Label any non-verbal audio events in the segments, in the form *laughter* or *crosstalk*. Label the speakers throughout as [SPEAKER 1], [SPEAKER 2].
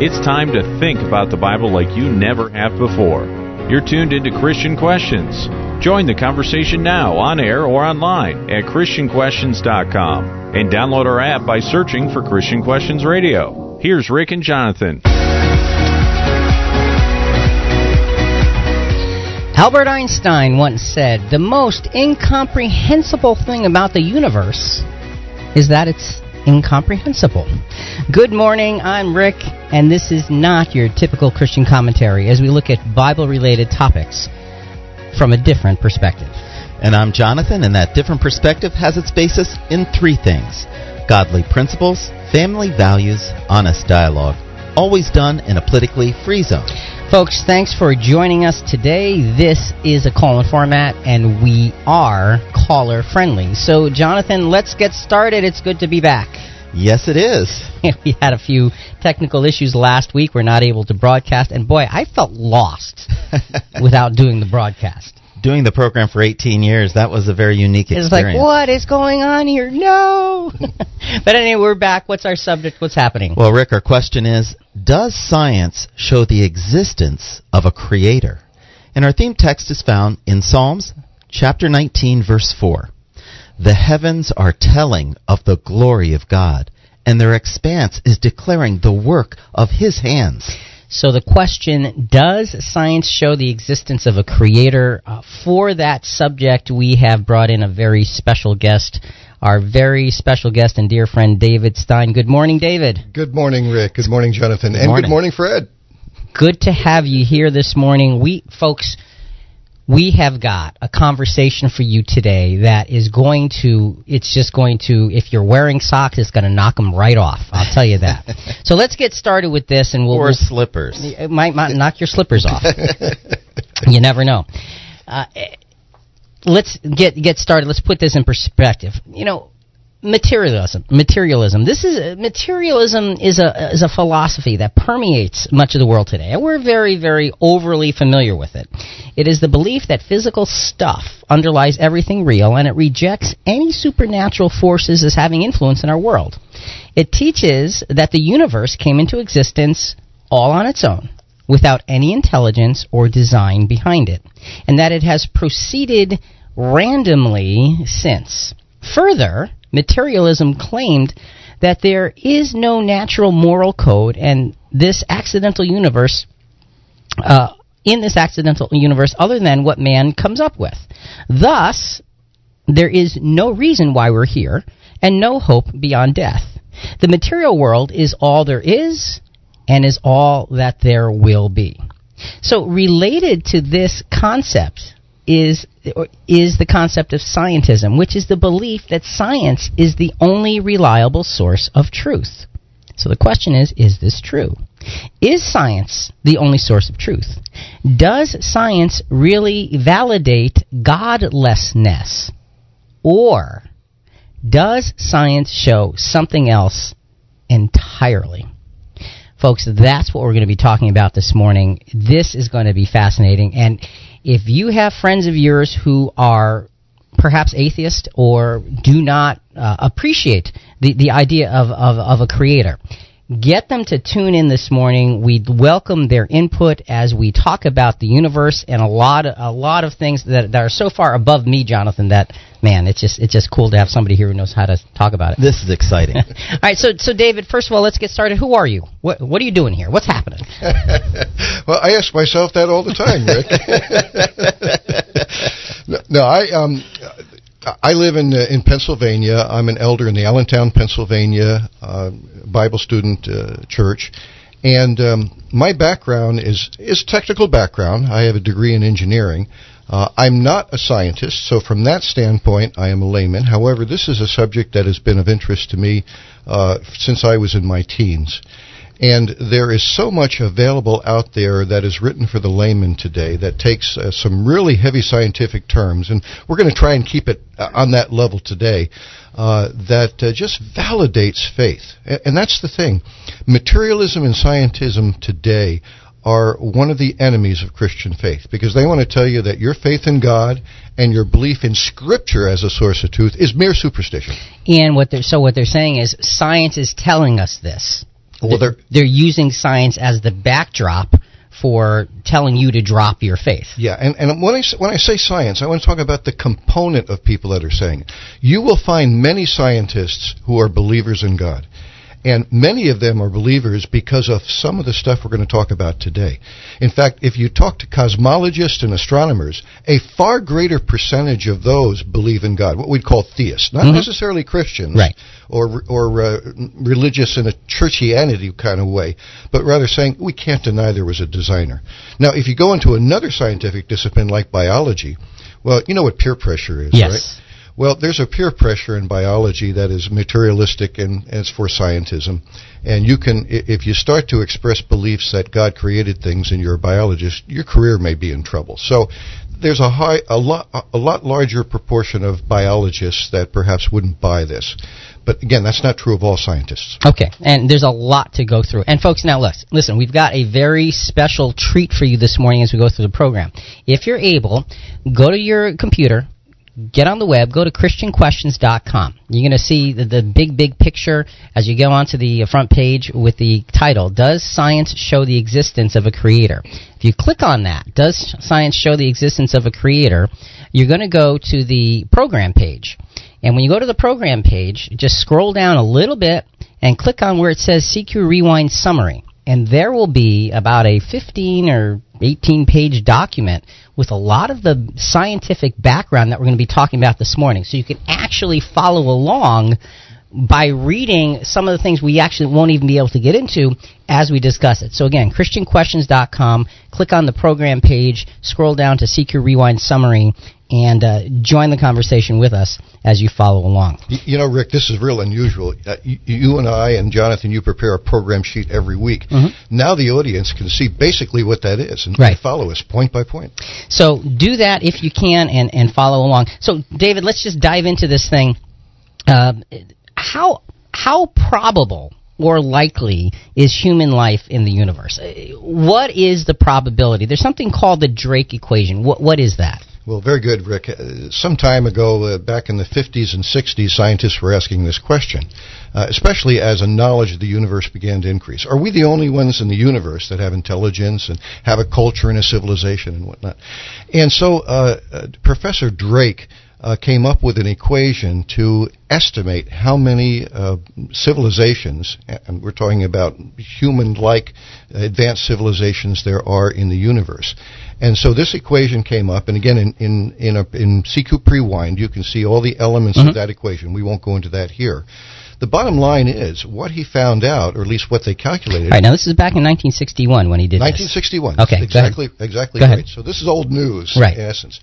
[SPEAKER 1] It's time to think about the Bible like you never have before. You're tuned into Christian Questions. Join the conversation now on air or online at ChristianQuestions.com and download our app by searching for Christian Questions Radio. Here's Rick and Jonathan.
[SPEAKER 2] Albert Einstein once said, The most incomprehensible thing about the universe is that it's incomprehensible. Good morning, I'm Rick, and this is not your typical Christian commentary as we look at Bible related topics from a different perspective.
[SPEAKER 3] And I'm Jonathan, and that different perspective has its basis in three things godly principles, family values, honest dialogue, always done in a politically free zone.
[SPEAKER 2] Folks, thanks for joining us today. This is a call in format, and we are caller friendly. So, Jonathan, let's get started. It's good to be back.
[SPEAKER 3] Yes, it is. *laughs*
[SPEAKER 2] we had a few technical issues last week. We're not able to broadcast, and boy, I felt lost *laughs* without doing the broadcast
[SPEAKER 3] doing the program for 18 years, that was a very unique experience.
[SPEAKER 2] It's like, what is going on here? No! *laughs* but anyway, we're back. What's our subject? What's happening?
[SPEAKER 3] Well, Rick, our question is Does science show the existence of a creator? And our theme text is found in Psalms chapter 19, verse 4. The heavens are telling of the glory of God, and their expanse is declaring the work of his hands.
[SPEAKER 2] So the question, does science show the existence of a creator? Uh, for that subject, we have brought in a very special guest, our very special guest and dear friend David Stein. Good morning, David.
[SPEAKER 4] Good morning, Rick. Good morning, Jonathan.
[SPEAKER 3] Good
[SPEAKER 4] and
[SPEAKER 3] morning.
[SPEAKER 4] good morning, Fred.
[SPEAKER 2] Good to have you here this morning. We, folks, we have got a conversation for you today that is going to it's just going to if you're wearing socks it's going to knock them right off. I'll tell you that. *laughs* So let's get started with this and we'll
[SPEAKER 3] or
[SPEAKER 2] we'll,
[SPEAKER 3] slippers.
[SPEAKER 2] It might, might knock your slippers off. *laughs* You never know. Uh, let's get get started. Let's put this in perspective. You know materialism. Materialism. This is materialism is a is a philosophy that permeates much of the world today and we're very very overly familiar with it. It is the belief that physical stuff underlies everything real and it rejects any supernatural forces as having influence in our world. It teaches that the universe came into existence all on its own without any intelligence or design behind it and that it has proceeded randomly since. Further materialism claimed that there is no natural moral code and this accidental universe uh, in this accidental universe other than what man comes up with. Thus there is no reason why we're here and no hope beyond death. The material world is all there is and is all that there will be. So related to this concept is is the concept of scientism, which is the belief that science is the only reliable source of truth. So the question is is this true? Is science the only source of truth? Does science really validate godlessness? Or does science show something else entirely? Folks, that's what we're going to be talking about this morning. This is going to be fascinating. And if you have friends of yours who are perhaps atheist or do not uh, appreciate the, the idea of, of, of a creator, get them to tune in this morning. We welcome their input as we talk about the universe and a lot of, a lot of things that, that are so far above me, Jonathan, that man, it's just it's just cool to have somebody here who knows how to talk about it.
[SPEAKER 3] This is exciting. *laughs*
[SPEAKER 2] all right, so so David, first of all, let's get started. Who are you? What what are you doing here? What's happening? *laughs*
[SPEAKER 4] well, I ask myself that all the time, Rick. *laughs* no, no, I um I live in uh, in Pennsylvania. I'm an elder in the Allentown, Pennsylvania uh, Bible student uh, church, and um, my background is is technical background. I have a degree in engineering. Uh, I'm not a scientist, so from that standpoint, I am a layman. However, this is a subject that has been of interest to me uh, since I was in my teens. And there is so much available out there that is written for the layman today that takes uh, some really heavy scientific terms, and we're going to try and keep it uh, on that level today, uh, that uh, just validates faith. And, and that's the thing. Materialism and scientism today are one of the enemies of Christian faith because they want to tell you that your faith in God and your belief in Scripture as a source of truth is mere superstition.
[SPEAKER 2] And what they're so what they're saying is science is telling us this.
[SPEAKER 4] Well, they're,
[SPEAKER 2] they're using science as the backdrop for telling you to drop your faith.
[SPEAKER 4] Yeah, and, and when I when I say science, I want to talk about the component of people that are saying it. You will find many scientists who are believers in God. And many of them are believers because of some of the stuff we're going to talk about today. In fact, if you talk to cosmologists and astronomers, a far greater percentage of those believe in God, what we'd call theists, not
[SPEAKER 2] Mhm.
[SPEAKER 4] necessarily Christians
[SPEAKER 2] Right.
[SPEAKER 4] or or uh, religious in a churchianity kind of way, but rather saying we can't deny there was a designer. Now, if you go into another scientific discipline like biology, well, you know what peer pressure is,
[SPEAKER 2] Yes.
[SPEAKER 4] right? Well, there's a peer pressure in biology that is materialistic and, it's for scientism. And you can, if you start to express beliefs that God created things and you're a biologist, your career may be in trouble. So there's a high, a lot, a lot larger proportion of biologists that perhaps wouldn't buy this. But again, that's not true of all scientists.
[SPEAKER 2] Okay, and there's a lot to go through. And folks, now listen, listen, we've got a very special treat for you this morning as we go through the program. If you're able, go to your computer, get on the web, go to christianquestions.com. You're going to see the, the big, big picture as you go onto the uh, front page with the title, Does Science Show the Existence of a Creator? If you click on that, Does Science Show the Existence of a Creator? You're going to go to the program page. And when you go to the program page, just scroll down a little bit and click on where it says CQ Rewind Summary. And there will be about a 15 or 18 page document with a lot of the scientific background that we're going to be talking about this morning. So you can actually follow along by reading some of the things we actually won't even be able to get into as we discuss it. So again, christianquestions.com, click on the program page, scroll down to CQ Rewind Summary, and uh, join the conversation with us as you follow along.
[SPEAKER 4] You know, Rick, this is real unusual. Uh, you, you and I and Jonathan, you prepare a program sheet every week.
[SPEAKER 2] Mhm.
[SPEAKER 4] Now the audience can see basically what that is and
[SPEAKER 2] Right.
[SPEAKER 4] follow us point by point.
[SPEAKER 2] So do that if you can and, and follow along. So, David, let's just dive into this thing. Um how how probable or likely is human life in the universe? Uh, What is the probability? There's something called the Drake equation. What what is that?
[SPEAKER 4] Well, very good, Rick. Uh, some time ago, uh, back in the 50s and 60s, scientists were asking this question, uh, especially as a knowledge of the universe began to increase. Are we the only ones in the universe that have intelligence and have a culture and a civilization and whatnot? And so, uh, uh, Professor Drake uh, came up with an equation to estimate how many uh, civilizations, and we're talking about human-like advanced civilizations there are in the universe. And so this equation came up, and again, in in in, a, in CQ Prewind, you can see all the elements
[SPEAKER 2] Mhm.
[SPEAKER 4] of that equation. We won't go into that here. The bottom line is what he found out, or at least what they calculated.
[SPEAKER 2] All right, now this is back in 1961 when he did this.
[SPEAKER 4] 1961.
[SPEAKER 2] Okay,
[SPEAKER 4] exactly, exactly right. So this is old news,
[SPEAKER 2] Right.
[SPEAKER 4] in essence.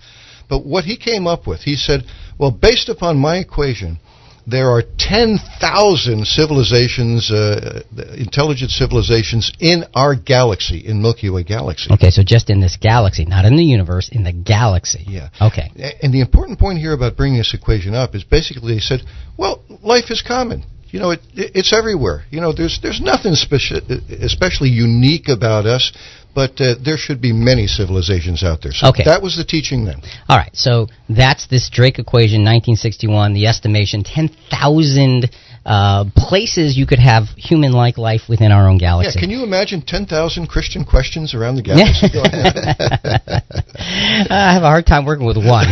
[SPEAKER 4] But what he came up with, he said, well, based upon my equation, there are 10,000 civilizations, uh, intelligent civilizations in our galaxy, in Milky Way galaxy.
[SPEAKER 2] Okay, so just in this galaxy, not in the universe, in the galaxy.
[SPEAKER 4] Yeah.
[SPEAKER 2] Okay.
[SPEAKER 4] And the important point here about bringing this equation up is basically they said, well, life is common. You know, it, it, it's everywhere. You know, there's there's nothing speci- especially unique about us, but uh, there should be many civilizations out there. So
[SPEAKER 2] Okay.
[SPEAKER 4] that was the teaching then.
[SPEAKER 2] All right, so that's this Drake equation, 1961. The estimation: 10,000 uh, places you could have human-like life within our own galaxy.
[SPEAKER 4] Yeah, can you imagine 10,000 Christian questions around the galaxy? *laughs* *laughs*
[SPEAKER 2] I have a hard time working with one.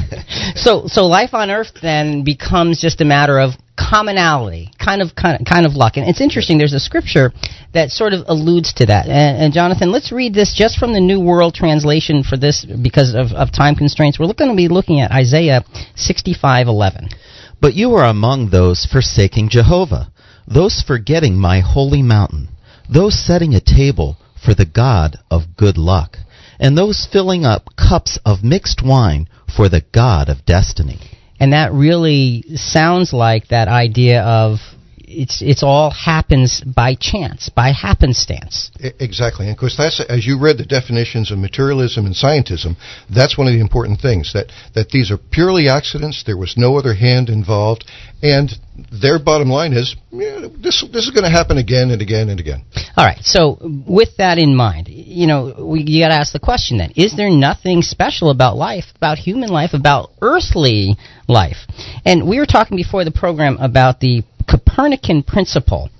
[SPEAKER 2] *laughs* so, so life on Earth then becomes just a matter of commonality, kind of, kind of, kind of luck. And it's interesting. There's a scripture that sort of alludes to that. And, and Jonathan, let's read this just from the New World Translation for this because of, of time constraints. We're going to be looking at Isaiah 65:11.
[SPEAKER 3] But you are among those forsaking Jehovah, those forgetting my holy mountain, those setting a table for the God of good luck, and those filling up cups of mixed wine for the God of destiny.
[SPEAKER 2] And that really sounds like that idea of it's it's all happens by chance, by happenstance.
[SPEAKER 4] Exactly. And of course, that's as you read the definitions of materialism and scientism. That's one of the important things that that these are purely accidents. There was no other hand involved, and their bottom line is yeah, this this is going to happen again and again and again.
[SPEAKER 2] All right. So with that in mind, you know, we, you got to ask the question then: Is there nothing special about life, about human life, about earthly life? And we were talking before the program about the Copernican principle.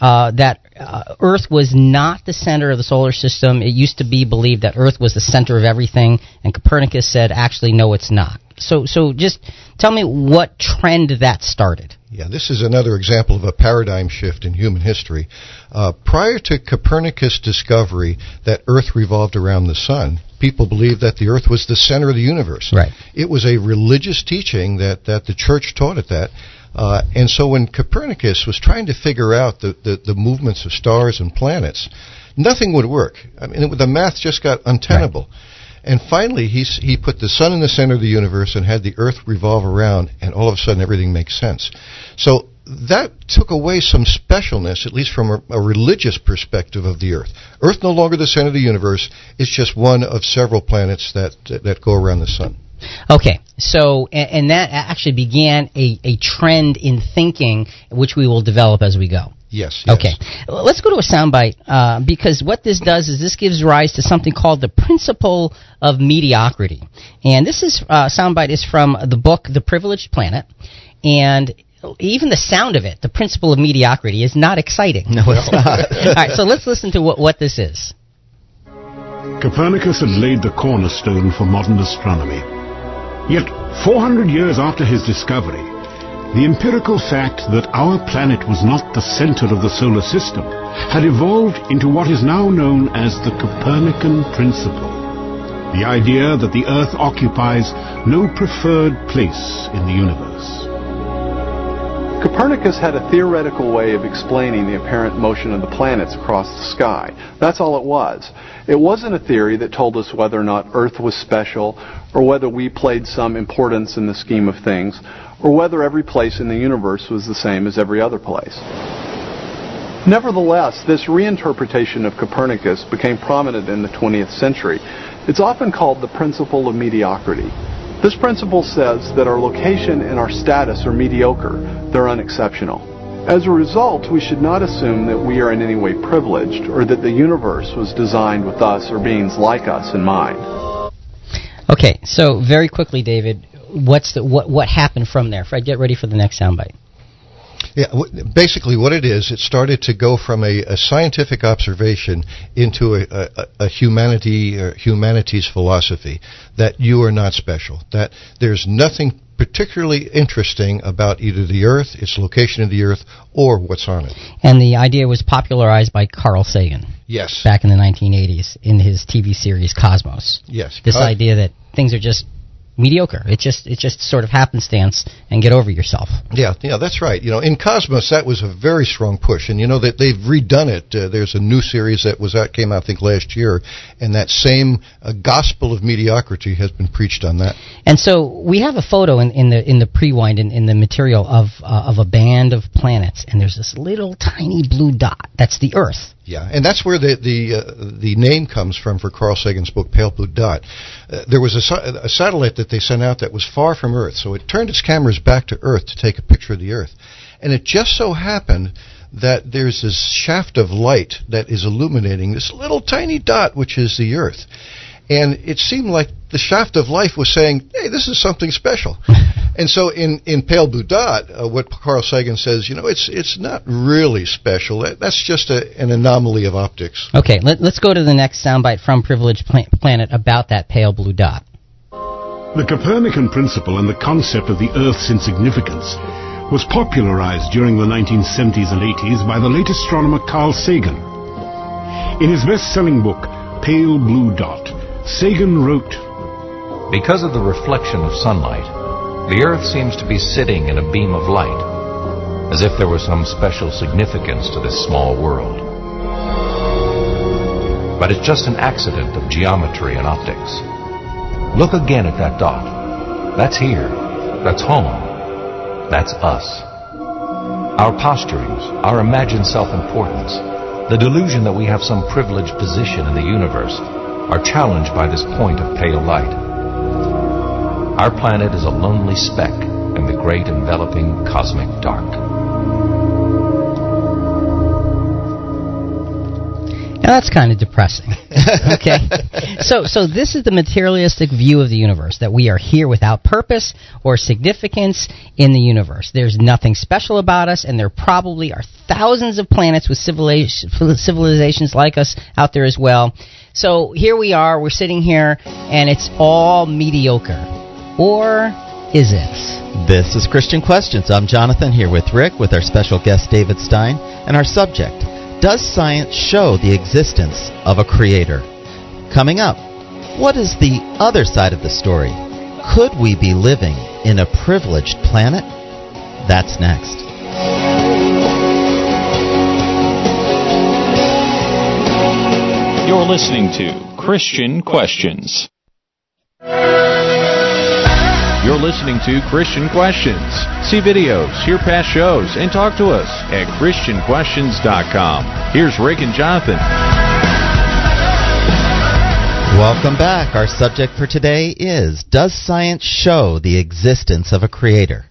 [SPEAKER 2] uh, that uh, Earth was not the center of the solar system. It used to be believed that Earth was the center of everything, and Copernicus said, actually, no, it's not. So, so just tell me what trend that started.
[SPEAKER 4] Yeah, this is another example of a paradigm shift in human history. Uh, prior to Copernicus' discovery that Earth revolved around the sun, people believed that the Earth was the center of the universe.
[SPEAKER 2] Right.
[SPEAKER 4] It was a religious teaching that, that the church taught it that. Uh, and so when Copernicus was trying to figure out the, the, the, movements of stars and planets, nothing would work. I mean, it, the math just got untenable. Right. And finally, he, he put the sun in the center of the universe and had the earth revolve around, and all of a sudden everything makes sense. So that took away some specialness, at least from a, a, religious perspective of the Earth. Earth no longer the center of the universe; it's just one of several planets that that go around the sun.
[SPEAKER 2] Okay, so and, and that actually began a, a trend in thinking, which we will develop as we go.
[SPEAKER 4] Yes, yes.
[SPEAKER 2] Okay. Let's go to a soundbite uh, because what this does is this gives rise to something called the principle of mediocrity. And this is uh, soundbite is from the book The Privileged Planet, and even the sound of it, the principle of mediocrity, is not exciting.
[SPEAKER 3] No, it's not. *laughs*
[SPEAKER 2] All right, so let's listen to what, what this is.
[SPEAKER 5] Copernicus had laid the cornerstone for modern astronomy. Yet, 400 years after his discovery, the empirical fact that our planet was not the center of the solar system had evolved into what is now known as the Copernican principle. The idea that the Earth occupies no preferred place in the universe.
[SPEAKER 6] Copernicus had a theoretical way of explaining the apparent motion of the planets across the sky. That's all it was. It wasn't a theory that told us whether or not Earth was special or whether we played some importance in the scheme of things or whether every place in the universe was the same as every other place. Nevertheless, this reinterpretation of Copernicus became prominent in the 20th century. It's often called the principle of mediocrity. This principle says that our location and our status are mediocre, they're unexceptional. As a result, we should not assume that we are in any way privileged or that the universe was designed with us or beings like us in mind.
[SPEAKER 2] Okay, so very quickly, David, what's the what what happened from there? Fred, get ready for the next soundbite.
[SPEAKER 4] Yeah, w- basically, what it is, it started to go from a, a scientific observation into a, a, a humanity or humanities philosophy that you are not special, that there's nothing particularly interesting about either the Earth, its location in the Earth, or what's on it.
[SPEAKER 2] And the idea was popularized by Carl Sagan.
[SPEAKER 4] Yes.
[SPEAKER 2] Back in the 1980s in his TV series Cosmos.
[SPEAKER 4] Yes.
[SPEAKER 2] This uh, idea that things are just mediocre. It just it just sort of happenstance and get over yourself.
[SPEAKER 4] Yeah, yeah, that's right. You know, in Cosmos that was a very strong push, and you know that they've redone it. Uh, there's a new series that was out came out I think last year, and that same uh, gospel of mediocrity has been preached on that.
[SPEAKER 2] And so we have a photo in, in the in the prewind in, in the material of uh, of a band of planets, and there's this little tiny blue dot. That's the Earth.
[SPEAKER 4] Yeah, and that's where the the uh, the name comes from for Carl Sagan's book Pale Blue Dot. Uh, there was a, a satellite that they sent out that was far from Earth, so it turned its cameras back to Earth to take a picture of the Earth, and it just so happened that there's this shaft of light that is illuminating this little tiny dot, which is the Earth. And it seemed like the shaft of life was saying, hey, this is something special. *laughs* and so in, in Pale Blue Dot, uh, what Carl Sagan says, you know, it's, it's not really special. That, that's just a, an anomaly of optics.
[SPEAKER 2] Okay, let, us go to the next soundbite from Privileged Planet about that pale blue dot.
[SPEAKER 5] The Copernican principle and the concept of the Earth's insignificance was popularized during the 1970s and 80s by the late astronomer Carl Sagan. In his best-selling book, Pale Blue Dot, Sagan wrote,
[SPEAKER 7] Because of the reflection of sunlight, the Earth seems to be sitting in a beam of light, as if there was some special significance to this small world. But it's just an accident of geometry and optics. Look again at that dot. That's here. That's home. That's us. Our posturings, our imagined self-importance, the delusion that we have some privileged position in the universe, are challenged by this point of pale light. Our planet is a lonely speck in the great enveloping cosmic dark.
[SPEAKER 2] Now that's kind of depressing. *laughs* okay. So so this is the materialistic view of the universe that we are here without purpose or significance in the universe. There's nothing special about us and there probably are thousands of planets with civilizations like us out there as well. So here we are, we're sitting here and it's all mediocre. Or is it?
[SPEAKER 3] This is Christian Questions. I'm Jonathan here with Rick with our special guest David Stein and our subject does science show the existence of a creator? Coming up, what is the other side of the story? Could we be living in a privileged planet? That's next.
[SPEAKER 1] You're listening to Christian Questions. You're listening to Christian Questions. See videos, hear past shows, and talk to us at ChristianQuestions.com. Here's Rick and Jonathan.
[SPEAKER 3] Welcome back. Our subject for today is Does science show the existence of a creator?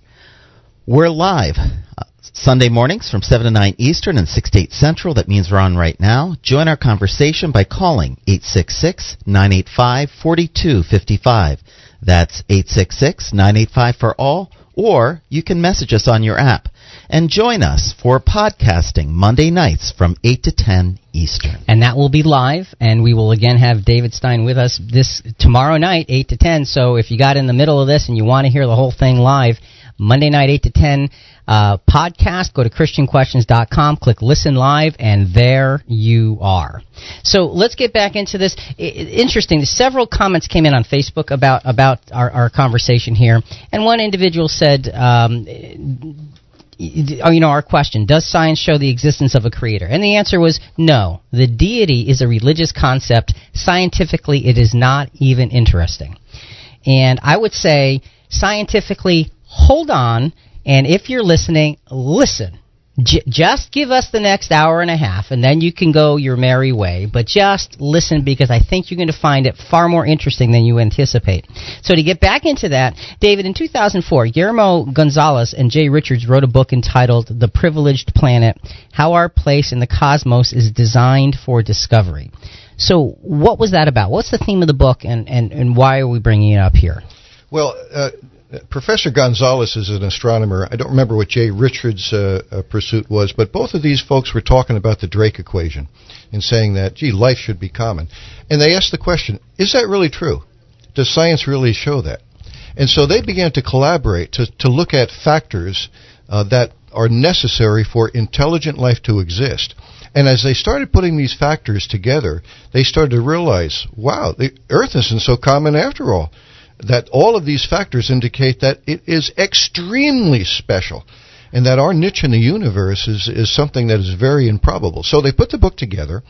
[SPEAKER 3] We're live uh, Sunday mornings from 7 to 9 Eastern and 6 to 8 Central. That means we're on right now. Join our conversation by calling 866 985 4255. That's 866-985 for all, or you can message us on your app. And join us for podcasting Monday nights from 8 to 10 Eastern.
[SPEAKER 2] And that will be live, and we will again have David Stein with us this tomorrow night, 8 to 10. So if you got in the middle of this and you want to hear the whole thing live, Monday night, 8 to 10 uh, podcast. Go to ChristianQuestions.com, click Listen Live, and there you are. So let's get back into this. I, interesting. Several comments came in on Facebook about about our, our conversation here, and one individual said. Um, you know our question does science show the existence of a creator and the answer was no the deity is a religious concept scientifically it is not even interesting and i would say scientifically hold on, and if you're listening, listen. J- just give us the next hour and a half, and then you can go your merry way. But just listen because I think you're going to find it far more interesting than you anticipate. So, to get back into that, David, in 2004, Guillermo Gonzalez and Jay Richards wrote a book entitled The Privileged Planet How Our Place in the Cosmos is Designed for Discovery. So, what was that about? What's the theme of the book, and, and, and why are we bringing it up here?
[SPEAKER 4] Well, uh, Professor Gonzalez is an astronomer. I don't remember what Jay Richards' uh, uh, pursuit was, but both of these folks were talking about the Drake equation and saying that, gee, life should be common. And they asked the question, is that really true? Does science really show that? And so they began to collaborate to, to look at factors uh, that are necessary for intelligent life to exist. And as they started putting these factors together, they started to realize, wow, the Earth isn't so common after all that all of these factors indicate that it is extremely special and that our niche in the universe is, is something that is very improbable. So they put the book together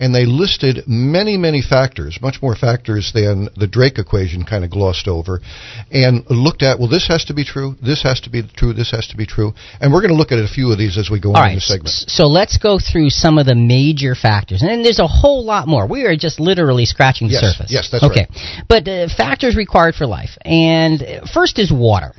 [SPEAKER 4] and they listed many, many factors, much more factors than the Drake equation kind of glossed over, and looked at, well, this has to be true, this has to be true, this has to be true, and we're going to look at a few of these as we go
[SPEAKER 2] All
[SPEAKER 4] on
[SPEAKER 2] right,
[SPEAKER 4] in the segment.
[SPEAKER 2] So let's go through some of the major factors, and there's a whole lot more. We are just literally scratching the
[SPEAKER 4] Yes,
[SPEAKER 2] surface.
[SPEAKER 4] yes, that's
[SPEAKER 2] okay.
[SPEAKER 4] right.
[SPEAKER 2] But uh, factors required for life, and uh, first is water.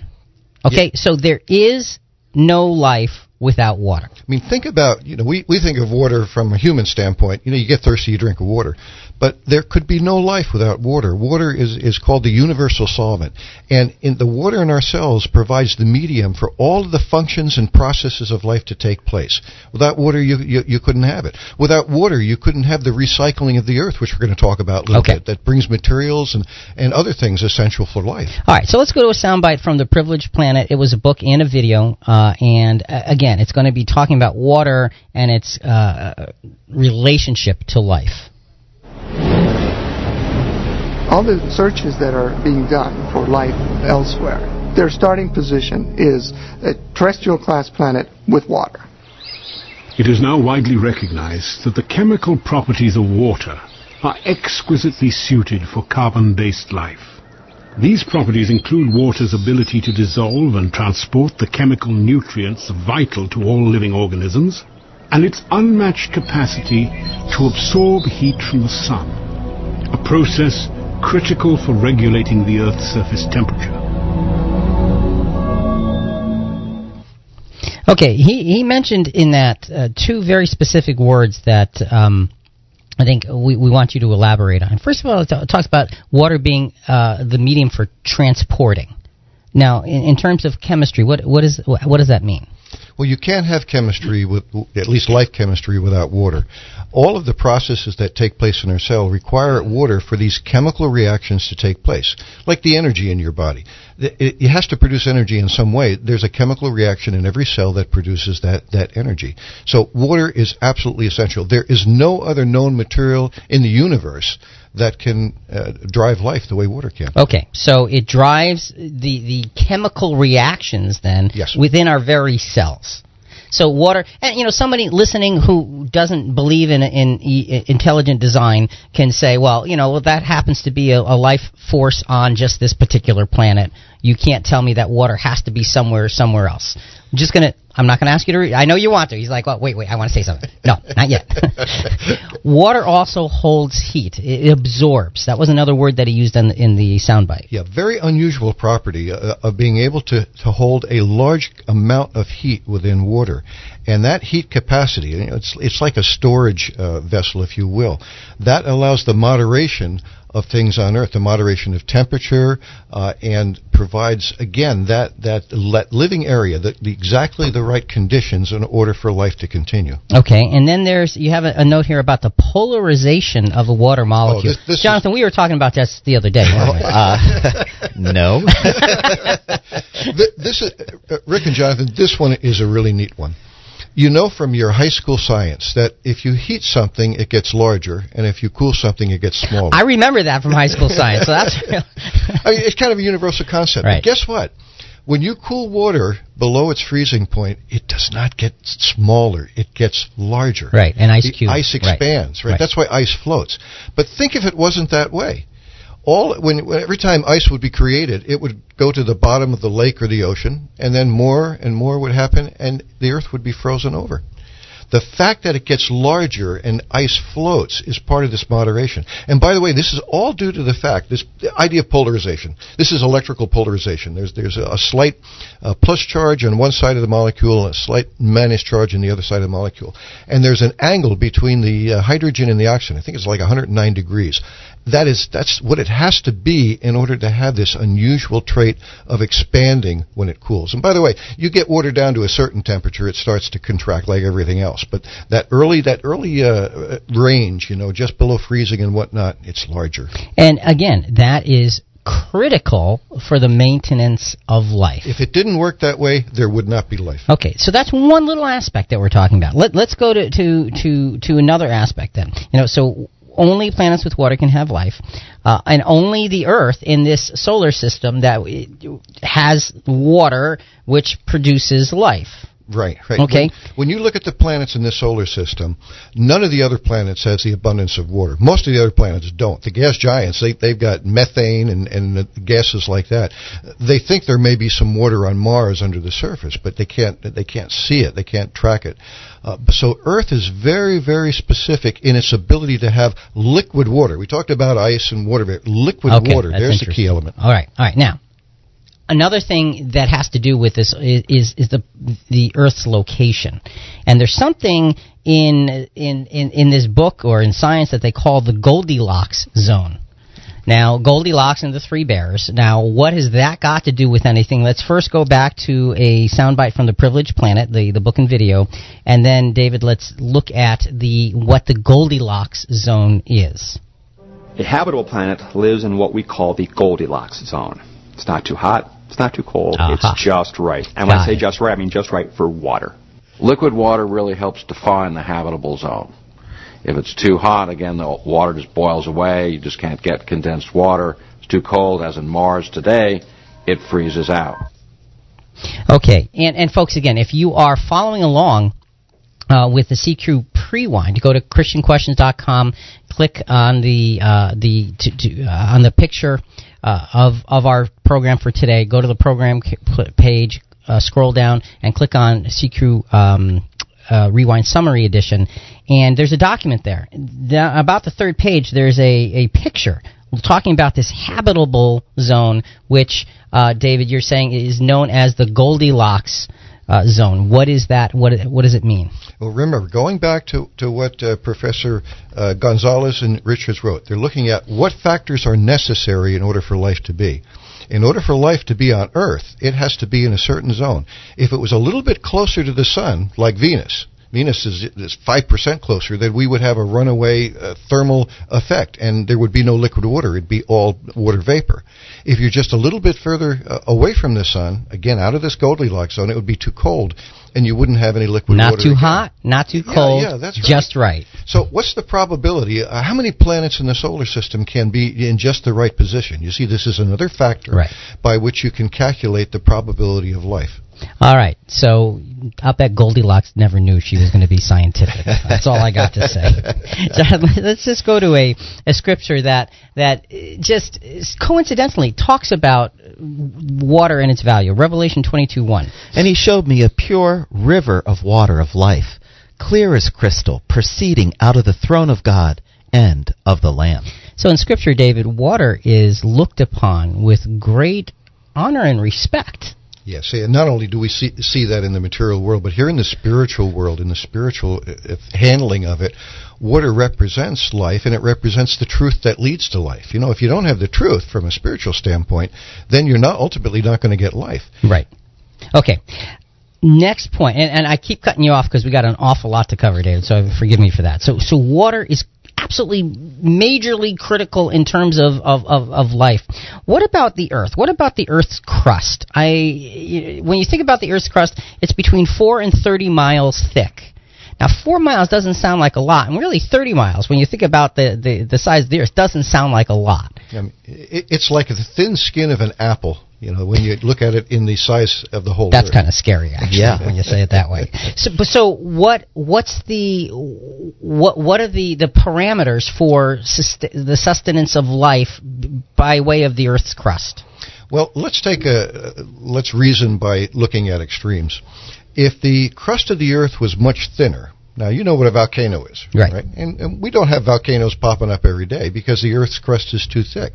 [SPEAKER 2] Okay, so there is no life without water.
[SPEAKER 4] I mean, think about, you know, we, we think of water from a human standpoint. You know, you get thirsty, you drink water. But there could be no life without water. Water is, is called the universal solvent. And in the water in our cells provides the medium for all of the functions and processes of life to take place. Without water, you, you, you couldn't have it. Without water, you couldn't have the recycling of the earth, which we're going to talk about a little
[SPEAKER 2] Okay.
[SPEAKER 4] bit, that brings materials and, and other things essential for life.
[SPEAKER 2] All right, so let's go to a soundbite from The Privileged Planet. It was a book and a video, uh, and uh, again, it's going to be talking about water and its uh, relationship to life.
[SPEAKER 8] All the searches that are being done for life elsewhere, their starting position is a terrestrial class planet with water.
[SPEAKER 5] It is now widely recognized that the chemical properties of water are exquisitely suited for carbon-based life. These properties include water's ability to dissolve and transport the chemical nutrients vital to all living organisms, and its unmatched capacity to absorb heat from the sun, a process critical for regulating the Earth's surface temperature.
[SPEAKER 2] Okay, he, he mentioned in that uh, two very specific words that um, I think we, we want you to elaborate on. First of all, it talks about water being uh, the medium for transporting. Now, in, in terms of chemistry, what what is what does that mean?
[SPEAKER 4] Well, you can't have chemistry with at least life chemistry without water. All of the processes that take place in our cell require water for these chemical reactions to take place, like the energy in your body. It, it has to produce energy in some way. There's a chemical reaction in every cell that produces that, that energy. So water is absolutely essential. There is no other known material in the universe that can uh, drive life the way water can.
[SPEAKER 2] Okay, so it drives the the chemical reactions then
[SPEAKER 4] yes.
[SPEAKER 2] within our very cells. So water, and you know, somebody listening who doesn't believe in in, in intelligent design can say, well, you know, well, that happens to be a, a life force on just this particular planet. You can't tell me that water has to be somewhere somewhere else. I'm just gonna I'm not going to ask you to read. I know you want to. He's like, well, wait, wait, I want to say something. No, not yet. *laughs* Water also holds heat. It absorbs. That was another word that he used in the, in the soundbite.
[SPEAKER 4] Yeah, very unusual property uh, of being able to, to hold a large amount of heat within water. And that heat capacity, it's, it's like a storage uh, vessel, if you will, that allows the moderation of things on Earth, the moderation of temperature, uh, and provides again that that living area, the, the, exactly the right conditions in order for life to continue.
[SPEAKER 2] Okay, and then there's you have a, a note here about the polarization of a water oh, molecule. Oh, this, this Jonathan, we were talking about this the other day.
[SPEAKER 3] uh, *laughs* no. *laughs*
[SPEAKER 4] this is uh, Rick and Jonathan. This one is a really neat one. You know from your high school science that if you heat something, it gets larger, and if you cool something, it gets smaller.
[SPEAKER 2] I remember that from high school science. So that's. *laughs*
[SPEAKER 4] I mean, it's kind of a universal concept.
[SPEAKER 2] Right.
[SPEAKER 4] But guess what? When you cool water below its freezing point, it does not get smaller; it gets larger.
[SPEAKER 2] Right, and ice
[SPEAKER 4] cube. Ice expands. Right. right. That's why ice floats. But think if it wasn't that way all when every time ice would be created, it would go to the bottom of the lake or the ocean, and then more and more would happen, and the Earth would be frozen over. The fact that it gets larger and ice floats is part of this moderation. And by the way, this is all due to the fact this the idea of polarization. This is electrical polarization. There's there's a, a slight uh, plus charge on one side of the molecule and a slight minus charge on the other side of the molecule. And there's an angle between the uh, hydrogen and the oxygen. I think it's like 109 degrees that is that's what it has to be in order to have this unusual trait of expanding when it cools. And by the way, you get water down to a certain temperature, it starts to contract like everything else. But that early that early uh, range, you know, just below freezing and whatnot, it's larger.
[SPEAKER 2] And again, that is critical for the maintenance of life.
[SPEAKER 4] If it didn't work that way, there would not be life.
[SPEAKER 2] Okay, so that's one little aspect that we're talking about. Let, us go to, to, to, to another aspect then. You know, so only planets with water can have life, uh, and only the Earth in this solar system that has water, which produces life.
[SPEAKER 4] Right, right.
[SPEAKER 2] Okay.
[SPEAKER 4] When, when, you look at the planets in this solar system, none of the other planets has the abundance of water. Most of the other planets don't. The gas giants, they, they've got methane and, and gases like that. They think there may be some water on Mars under the surface, but they can't, they can't see it. They can't track it. Uh, so Earth is very, very specific in its ability to have liquid water. We talked about ice and water. but Liquid
[SPEAKER 2] okay,
[SPEAKER 4] water, there's the key element.
[SPEAKER 2] All right, all right. Now, another thing that has to do with this is, is, is the the Earth's location, and there's something in in in in this book or in science that they call the Goldilocks zone. Now, Goldilocks and the Three Bears. Now, what has that got to do with anything? Let's first go back to a soundbite from the Privileged Planet, the, the book and video, and then, David, let's look at the what the Goldilocks zone is.
[SPEAKER 9] A habitable planet lives in what we call the Goldilocks zone. It's not too hot, it's not too cold. Uh-huh. It's just right. And when Got I say it. just right, I mean just right for water.
[SPEAKER 10] Liquid water really helps define the habitable zone. If it's too hot, again, the water just boils away. You just can't get condensed water. It's too cold, as in Mars today, it freezes out.
[SPEAKER 2] Okay, and, and folks, again, if you are following along uh, with the CQ Prewind, go to ChristianQuestions.com, click on the uh, the to, to, uh, on the picture uh, of of our program for today. Go to the program page, uh, scroll down, and click on CQ um, uh, Rewind Summary Edition, and there's a document there. The, about the third page, there's a, a picture talking about this habitable zone, which uh, David, you're saying is known as the Goldilocks uh, zone. What is that? What what does it mean?
[SPEAKER 4] Well, remember, going back to to what uh, Professor uh, Gonzalez and Richards wrote, they're looking at what factors are necessary in order for life to be. In order for life to be on Earth, it has to be in a certain zone. If it was a little bit closer to the sun, like Venus, Venus is, is 5% closer, then we would have a runaway uh, thermal effect and there would be no liquid water. It'd be all water vapor. If you're just a little bit further uh, away from the sun, again, out of this Goldilocks zone, it would be too cold and you wouldn't have any liquid
[SPEAKER 2] not
[SPEAKER 4] water.
[SPEAKER 2] Not too
[SPEAKER 4] again.
[SPEAKER 2] hot, not too cold.
[SPEAKER 4] Yeah, yeah that's right.
[SPEAKER 2] Just right.
[SPEAKER 4] So, what's the probability? Uh, how many planets in the solar system can be in just the right position? You see, this is another factor
[SPEAKER 2] right.
[SPEAKER 4] by which you can calculate the probability of life.
[SPEAKER 2] All right, so I bet Goldilocks never knew she was going to be scientific. That's all I got to say. *laughs* So let's just go to a, a scripture that that just coincidentally talks about water and its value. Revelation twenty two one.
[SPEAKER 3] And he showed me a pure river of water of life, clear as crystal, proceeding out of the throne of God and of the Lamb.
[SPEAKER 2] So in Scripture, David, water is looked upon with great honor and respect.
[SPEAKER 4] Yes, and not only do we see, see that in the material world, but here in the spiritual world, in the spiritual uh, handling of it, water represents life and it represents the truth that leads to life. You know, if you don't have the truth from a spiritual standpoint, then you're not ultimately not going to get life.
[SPEAKER 2] Right. Okay. Next point, and, and I keep cutting you off because we got an awful lot to cover, David. So forgive me for that. So, so water is absolutely majorly critical in terms of, of, of, of, life. What about the Earth? What about the Earth's crust? I, when you think about the Earth's crust, it's between 4 and 30 miles thick. Now, 4 miles doesn't sound like a lot, and really 30 miles, when you think about the, the, the size of the Earth, doesn't sound like a lot.
[SPEAKER 4] I mean, it, it's like the thin skin of an apple. You know, when you look at it in the size of the whole.
[SPEAKER 2] That's kind of scary, actually, yeah. when you say it that way. *laughs* So, so what? What's the what? What are the the parameters for the sustenance of life by way of the Earth's crust?
[SPEAKER 4] Well, let's take a let's reason by looking at extremes. If the crust of the Earth was much thinner, now you know what a volcano is,
[SPEAKER 2] right?
[SPEAKER 4] right? And, and, we don't have volcanoes popping up every day because the Earth's crust is too thick.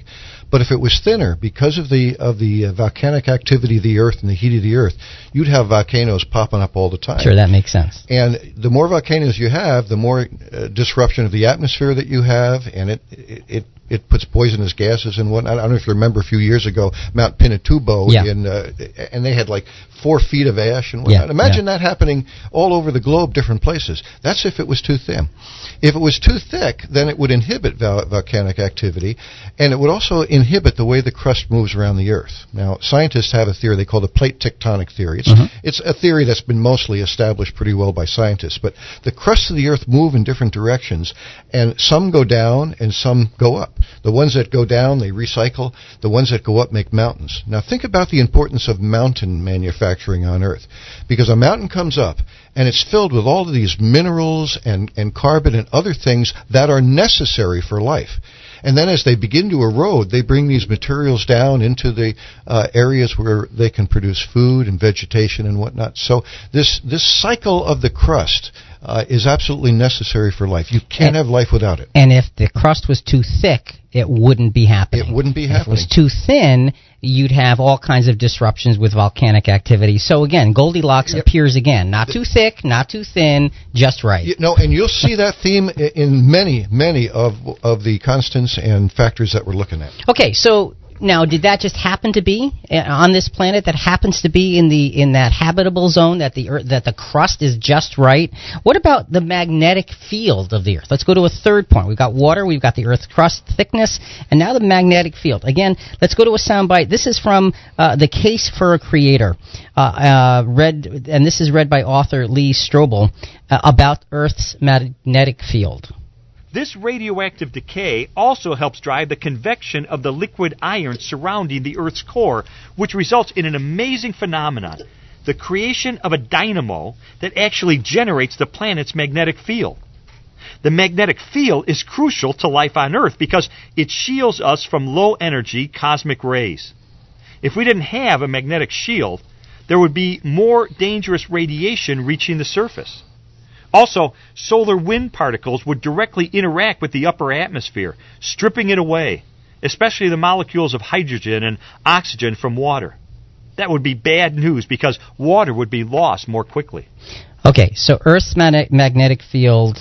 [SPEAKER 4] But if it was thinner, because of the of the uh, volcanic activity of the Earth and the heat of the Earth, you'd have volcanoes popping up all the time.
[SPEAKER 2] Sure, that makes sense.
[SPEAKER 4] And the more volcanoes you have, the more uh, disruption of the atmosphere that you have, and it it, it it puts poisonous gases and whatnot. I don't know if you remember a few years ago, Mount Pinatubo,
[SPEAKER 2] yeah.
[SPEAKER 4] in, uh, and they had like four feet of ash and whatnot.
[SPEAKER 2] Yeah,
[SPEAKER 4] Imagine
[SPEAKER 2] yeah.
[SPEAKER 4] that happening all over the globe, different places. That's if it was too thin. If it was too thick, then it would inhibit vol- volcanic activity, and it would also inhibit the way the crust moves around the Earth. Now, scientists have a theory they call the plate tectonic theory. It's,
[SPEAKER 2] mm-hmm.
[SPEAKER 4] it's a theory that's been mostly established pretty well by scientists, but the crusts of the Earth move in different directions, and some go down and some go up. The ones that go down, they recycle. The ones that go up make mountains. Now, think about the importance of mountain manufacturing on Earth, because a mountain comes up and it's filled with all of these minerals and, and carbon and other things that are necessary for life. And then as they begin to erode, they bring these materials down into the uh, areas where they can produce food and vegetation and whatnot. So this, this cycle of the crust uh, is absolutely necessary for life. You can't
[SPEAKER 2] and,
[SPEAKER 4] have life without it.
[SPEAKER 2] And if the crust was too thick, it wouldn't be happening.
[SPEAKER 4] It wouldn't be happening.
[SPEAKER 2] If it was too thin, you'd have all kinds of disruptions with volcanic activity. So again, Goldilocks yep. appears again. Not too thick, not too thin, just right.
[SPEAKER 4] You know, and you'll see that theme in many, many of of the constants and factors that we're looking at.
[SPEAKER 2] Okay, so now, did that just happen to be on this planet? That happens to be in the in that habitable zone that the Earth, that the crust is just right. What about the magnetic field of the Earth? Let's go to a third point. We've got water, we've got the Earth's crust thickness, and now the magnetic field. Again, let's go to a soundbite. This is from uh, the Case for a Creator, uh, uh, read, and this is read by author Lee Strobel about Earth's magnetic field.
[SPEAKER 11] This radioactive decay also helps drive the convection of the liquid iron surrounding the Earth's core, which results in an amazing phenomenon the creation of a dynamo that actually generates the planet's magnetic field. The magnetic field is crucial to life on Earth because it shields us from low energy cosmic rays. If we didn't have a magnetic shield, there would be more dangerous radiation reaching the surface. Also, solar wind particles would directly interact with the upper atmosphere, stripping it away, especially the molecules of hydrogen and oxygen from water. that would be bad news because water would be lost more quickly.
[SPEAKER 2] Okay, so Earth's magnetic field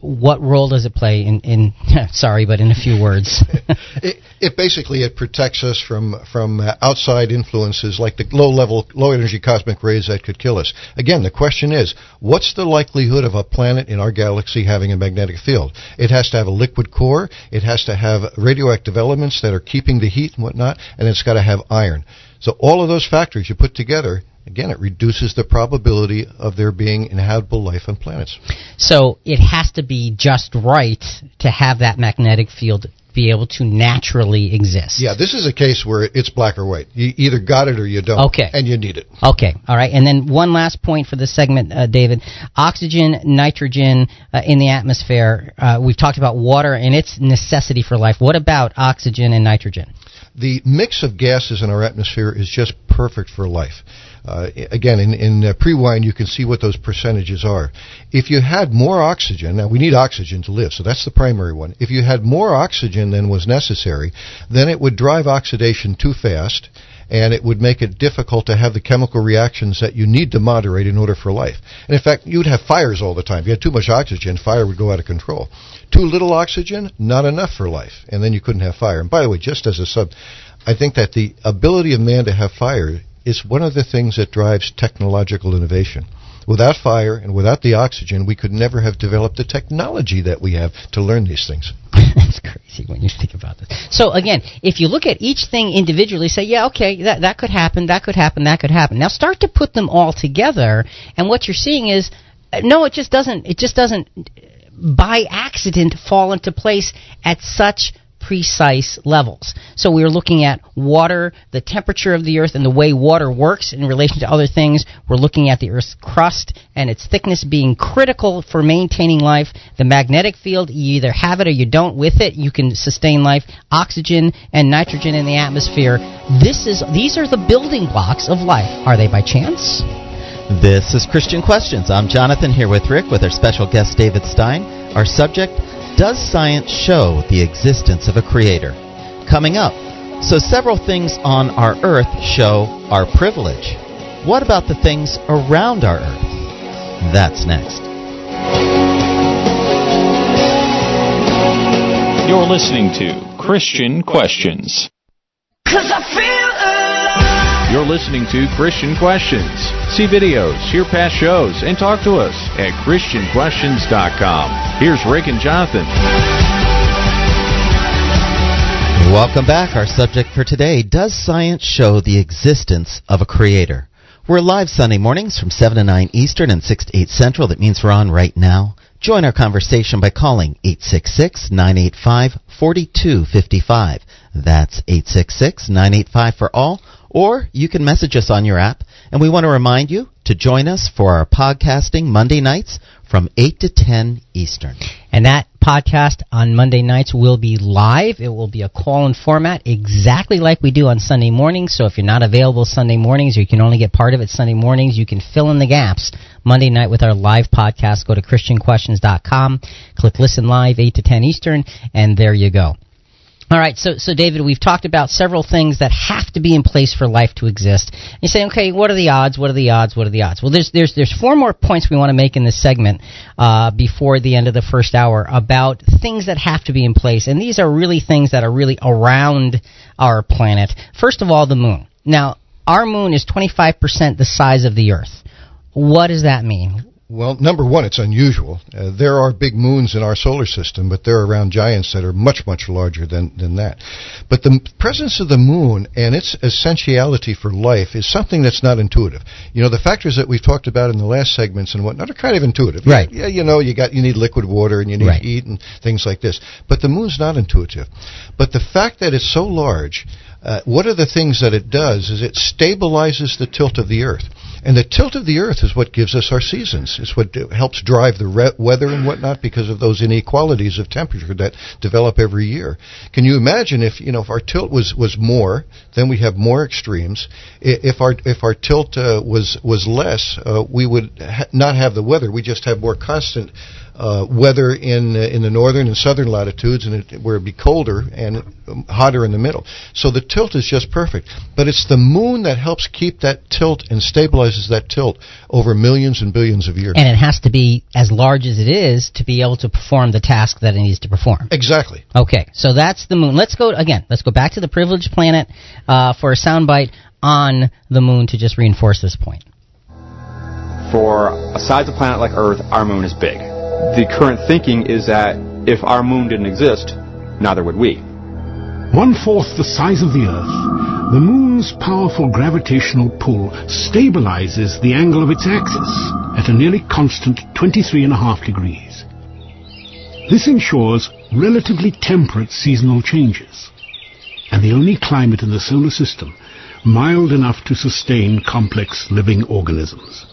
[SPEAKER 2] what role does it play in, in *laughs* sorry but in a few words? *laughs*
[SPEAKER 4] It, it, basically it protects us from from uh, outside influences like the low level low energy cosmic rays that could kill us. Again the question is what's the likelihood of a planet in our galaxy having a magnetic field? It has to have a liquid core. It has to have radioactive elements that are keeping the heat and whatnot and it's got to have iron. So all of those factors you put together again, it reduces the probability of there being inhabitable life on planets.
[SPEAKER 2] So it has to be just right to have that magnetic field be able to naturally exist.
[SPEAKER 4] Yeah, this is a case where it's black or white. You either got it or you don't.
[SPEAKER 2] Okay.
[SPEAKER 4] And you need it.
[SPEAKER 2] Okay. All right. And then one last point for this segment, uh, David. Oxygen, nitrogen uh, in the atmosphere. Uh, we've talked about water and its necessity for life. What about oxygen and nitrogen?
[SPEAKER 4] The mix of gases in our atmosphere is just perfect for life. Uh, again, in, in uh, pre-wine, you can see what those percentages are. If you had more oxygen, now we need oxygen to live, so that's the primary one. If you had more oxygen than was necessary, then it would drive oxidation too fast, and it would make it difficult to have the chemical reactions that you need to moderate in order for life. And in fact, you'd have fires all the time. If you had too much oxygen, fire would go out of control. Too little oxygen, not enough for life, and then you couldn't have fire. And by the way, just as a sub, I think that the ability of man to have fire is one of the things that drives technological innovation. Without fire and without the oxygen, we could never have developed the technology that we have to learn these things. *laughs*
[SPEAKER 2] It's crazy when you think about this. So again, if you look at each thing individually, say, yeah, okay, that that could happen, that could happen, that could happen. Now start to put them all together, and what you're seeing is, uh, no, it just doesn't. It just doesn't by accident fall into place at such precise levels. So we are looking at water, the temperature of the Earth, and the way water works in relation to other things. We're looking at the Earth's crust and its thickness being critical for maintaining life. The magnetic field, you either have it or you don't. With it, you can sustain life. Oxygen and nitrogen in the atmosphere. This is these are the building blocks of life. Are they by chance?
[SPEAKER 3] This is Christian Questions. I'm Jonathan here with Rick with our special guest David Stein. Our subject does science show the existence of a creator? Coming up, so several things on our earth show our privilege. What about the things around our earth? That's next.
[SPEAKER 1] You're listening to Christian Questions. You're listening to Christian Questions. See videos, hear past shows, and talk to us at ChristianQuestions.com. Here's Rick and Jonathan.
[SPEAKER 3] Welcome back. Our subject for today Does science show the existence of a creator? We're live Sunday mornings from 7 to 9 Eastern and 6 to 8 Central. That means we're on right now. Join our conversation by calling 866 985 4255. That's 866 985 for all or you can message us on your app. And we want to remind you to join us for our podcasting Monday nights from 8 to 10 Eastern.
[SPEAKER 2] And that podcast on Monday nights will be live. It will be a call in format exactly like we do on Sunday mornings. So if you're not available Sunday mornings or you can only get part of it Sunday mornings, you can fill in the gaps Monday night with our live podcast. Go to ChristianQuestions.com, click listen live, 8 to 10 Eastern, and there you go. All right, so so David, we've talked about several things that have to be in place for life to exist. You say, okay, what are the odds? What are the odds? What are the odds? Well, there's there's there's four more points we want to make in this segment uh, before the end of the first hour about things that have to be in place, and these are really things that are really around our planet. First of all, the moon. Now, our moon is 25% the size of the Earth. What does that mean?
[SPEAKER 4] Well, number one, it's unusual. Uh, there are big moons in our solar system, but they're around giants that are much, much larger than, than that. But the presence of the moon and its essentiality for life is something that's not intuitive. You know, the factors that we've talked about in the last segments and whatnot are kind of intuitive.
[SPEAKER 2] Right.
[SPEAKER 4] Yeah, you know, you got you need liquid water and you need right. heat and things like this. But the moon's not intuitive. But the fact that it's so large, uh, what are the things that it does is it stabilizes the tilt of the Earth. And the tilt of the Earth is what gives us our seasons. It's what helps drive the re- weather and whatnot because of those inequalities of temperature that develop every year. Can you imagine if you know if our tilt was was more, then we have more extremes. If our if our tilt uh, was was less, uh, we would ha- not have the weather. We just have more constant uh, weather in uh, in the northern and southern latitudes, and it, where it'd be colder and hotter in the middle. So the tilt is just perfect. But it's the moon that helps keep that tilt and stabilizes that tilt over millions and billions of years.
[SPEAKER 2] And it has to be as large as it is to be able to perform the task that it needs to perform.
[SPEAKER 4] Exactly.
[SPEAKER 2] Okay, so that's the moon. Let's go again. Let's go back to the privileged planet uh, for a soundbite on the moon to just reinforce this point.
[SPEAKER 9] For a size of planet like Earth, our moon is big the current thinking is that if our moon didn't exist, neither would we.
[SPEAKER 5] One fourth the size of the Earth, the moon's powerful gravitational pull stabilizes the angle of its axis at a nearly constant 23.5 degrees. This ensures relatively temperate seasonal changes, and the only climate in the solar system mild enough to sustain complex living organisms.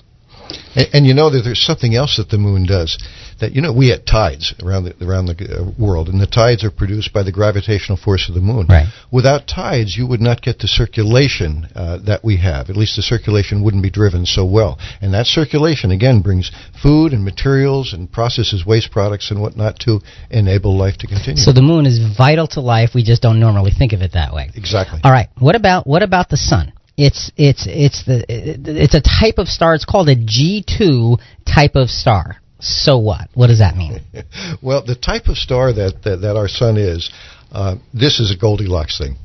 [SPEAKER 4] And, and, you know that there's something else that the moon does. That you know we had tides around the around the uh, world, and the tides are produced by the gravitational force of the moon.
[SPEAKER 2] Right.
[SPEAKER 4] Without tides, you would not get the circulation uh, that we have. At least the circulation wouldn't be driven so well. And that circulation again brings food and materials and processes waste products and whatnot to enable life to continue.
[SPEAKER 2] So the moon is vital to life. We just don't normally think of it that way.
[SPEAKER 4] Exactly.
[SPEAKER 2] All right. What about what about the sun? It's it's it's the it's a type of star. It's called a G2 type of star. So what? What does that mean? *laughs*
[SPEAKER 4] well, the type of star that that, that our sun is, uh, this is a Goldilocks thing.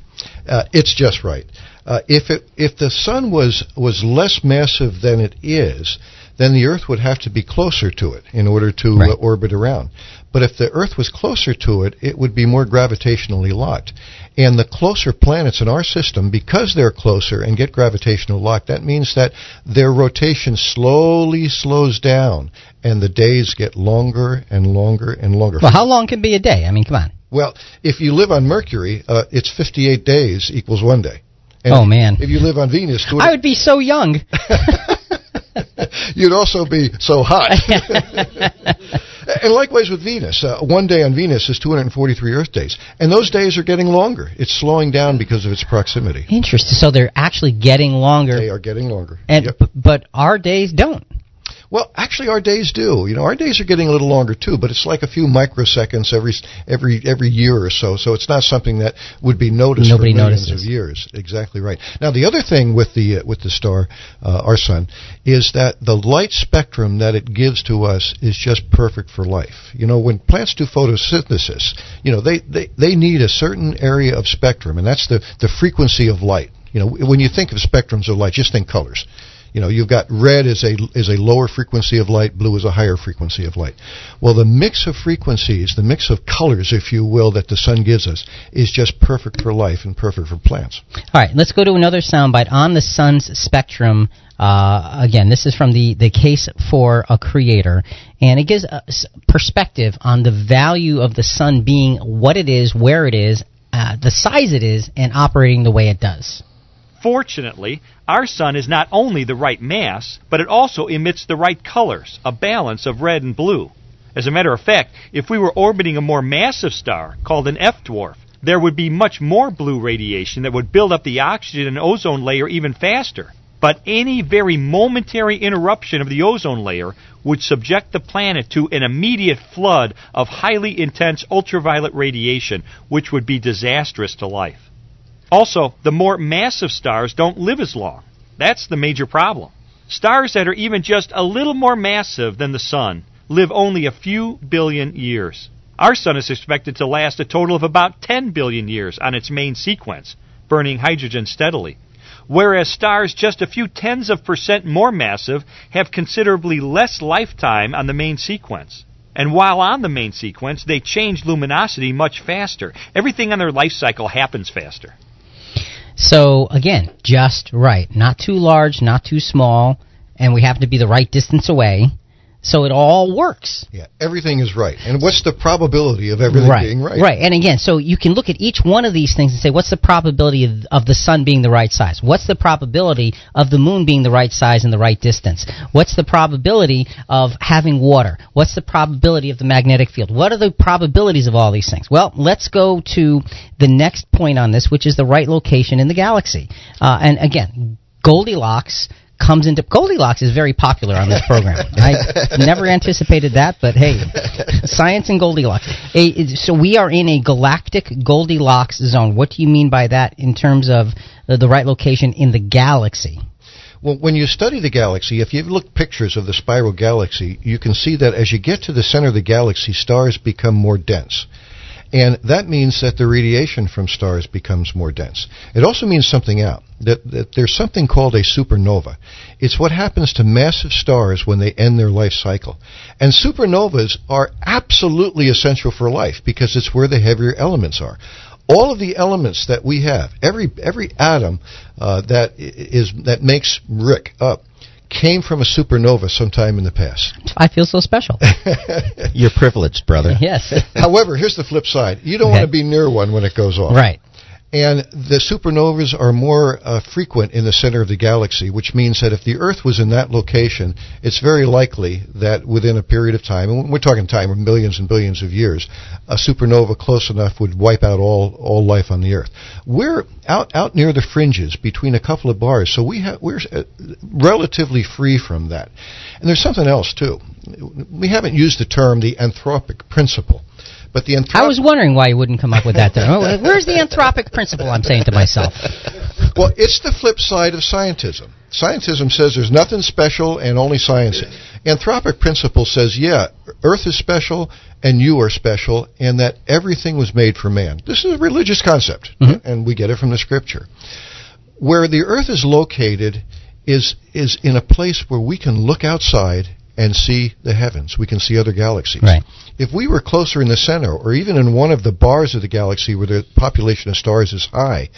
[SPEAKER 4] Uh, it's just right. Uh, if it if the sun was was less massive than it is, then the Earth would have to be closer to it in order to right. orbit around. But if the Earth was closer to it, it would be more gravitationally locked. And the closer planets in our system, because they're closer and get gravitational lock, that means that their rotation slowly slows down and the days get longer and longer and longer.
[SPEAKER 2] Well, how long can be a day? I mean, come on.
[SPEAKER 4] Well, if you live on Mercury, uh, it's 58 days equals one day.
[SPEAKER 2] And oh, man.
[SPEAKER 4] If you live on Venus,
[SPEAKER 2] I would be so young. *laughs* *laughs*
[SPEAKER 4] You'd also be so hot. *laughs* and likewise with Venus. Uh, one day on Venus is 243 Earth days. And those days are getting longer. It's slowing down because of its proximity.
[SPEAKER 2] Interesting. So they're actually getting longer.
[SPEAKER 4] They are getting longer.
[SPEAKER 2] And yep. But our days don't.
[SPEAKER 4] Well, actually, our days do. You know, our days are getting a little longer too, but it's like a few microseconds every every every year or so. So it's not something that would be noticed
[SPEAKER 2] Nobody
[SPEAKER 4] for millions
[SPEAKER 2] notices.
[SPEAKER 4] of years. Exactly right. Now, the other thing with the uh, with the star, uh, our sun, is that the light spectrum that it gives to us is just perfect for life. You know, when plants do photosynthesis, you know, they they, they need a certain area of spectrum, and that's the the frequency of light. You know, when you think of spectrums of light, just think colors you know, you've got red is a is a lower frequency of light, blue is a higher frequency of light. Well, the mix of frequencies, the mix of colors, if you will, that the sun gives us, is just perfect for life and perfect for plants.
[SPEAKER 2] All right, let's go to another soundbite on the sun's spectrum. Uh, again, this is from the, the case for a creator, and it gives a perspective on the value of the sun being what it is, where it is, uh, the size it is, and operating the way it does.
[SPEAKER 11] Fortunately, our sun is not only the right mass, but it also emits the right colors, a balance of red and blue. As a matter of fact, if we were orbiting a more massive star, called an F dwarf, there would be much more blue radiation that would build up the oxygen and ozone layer even faster. But any very momentary interruption of the ozone layer would subject the planet to an immediate flood of highly intense ultraviolet radiation, which would be disastrous to life. Also, the more massive stars don't live as long. That's the major problem. Stars that are even just a little more massive than the Sun live only a few billion years. Our Sun is expected to last a total of about 10 billion years on its main sequence, burning hydrogen steadily. Whereas stars just a few tens of percent more massive have considerably less lifetime on the main sequence. And while on the main sequence, they change luminosity much faster. Everything on their life cycle happens faster.
[SPEAKER 2] So again, just right. Not too large, not too small, and we have to be the right distance away. So it all works.
[SPEAKER 4] Yeah, everything is right. And what's the probability of everything
[SPEAKER 2] right.
[SPEAKER 4] being right?
[SPEAKER 2] Right. And again, so you can look at each one of these things and say, what's the probability of, of the sun being the right size? What's the probability of the moon being the right size and the right distance? What's the probability of having water? What's the probability of the magnetic field? What are the probabilities of all these things? Well, let's go to the next point on this, which is the right location in the galaxy. Uh, and again, Goldilocks comes into Goldilocks is very popular on this program. I never anticipated that, but hey, science and Goldilocks. A, so we are in a galactic Goldilocks zone. What do you mean by that in terms of the, the right location in the galaxy?
[SPEAKER 4] Well, when you study the galaxy, if you look pictures of the spiral galaxy, you can see that as you get to the center of the galaxy, stars become more dense. And that means that the radiation from stars becomes more dense. It also means something else. That, that there's something called a supernova. It's what happens to massive stars when they end their life cycle. And supernovas are absolutely essential for life because it's where the heavier elements are all of the elements that we have, every every atom uh, that is that makes Rick up, came from a supernova sometime in the past. *laughs*
[SPEAKER 2] I feel so special. *laughs*
[SPEAKER 3] You're privileged, brother.
[SPEAKER 2] yes.
[SPEAKER 4] However, here's the flip side. You don't okay. want to be near one when it goes off.
[SPEAKER 2] Right.
[SPEAKER 4] And the supernovas are more uh, frequent in the center of the galaxy, which means that if the Earth was in that location, it's very likely that within a period of time, and we're talking time of millions and billions of years, a supernova close enough would wipe out all, all life on the Earth. We're out, out near the fringes between a couple of bars, so we ha- we're uh, relatively free from that. And there's something else, too. We haven't used the term the anthropic principle. But the
[SPEAKER 2] anthropic... I was wondering why you wouldn't come up with that term. Where's the anthropic principle? I'm saying to myself. *laughs*
[SPEAKER 4] Well, it's the flip side of scientism. Scientism says there's nothing special and only science. Anthropic principle says, yeah, Earth is special and you are special, and that everything was made for man. This is a religious concept, mm-hmm. and we get it from the Scripture. Where the Earth is located is is in a place where we can look outside and see the heavens. We can see other galaxies.
[SPEAKER 2] Right.
[SPEAKER 4] If we were closer in the center, or even in one of the bars of the galaxy where the population of stars is high,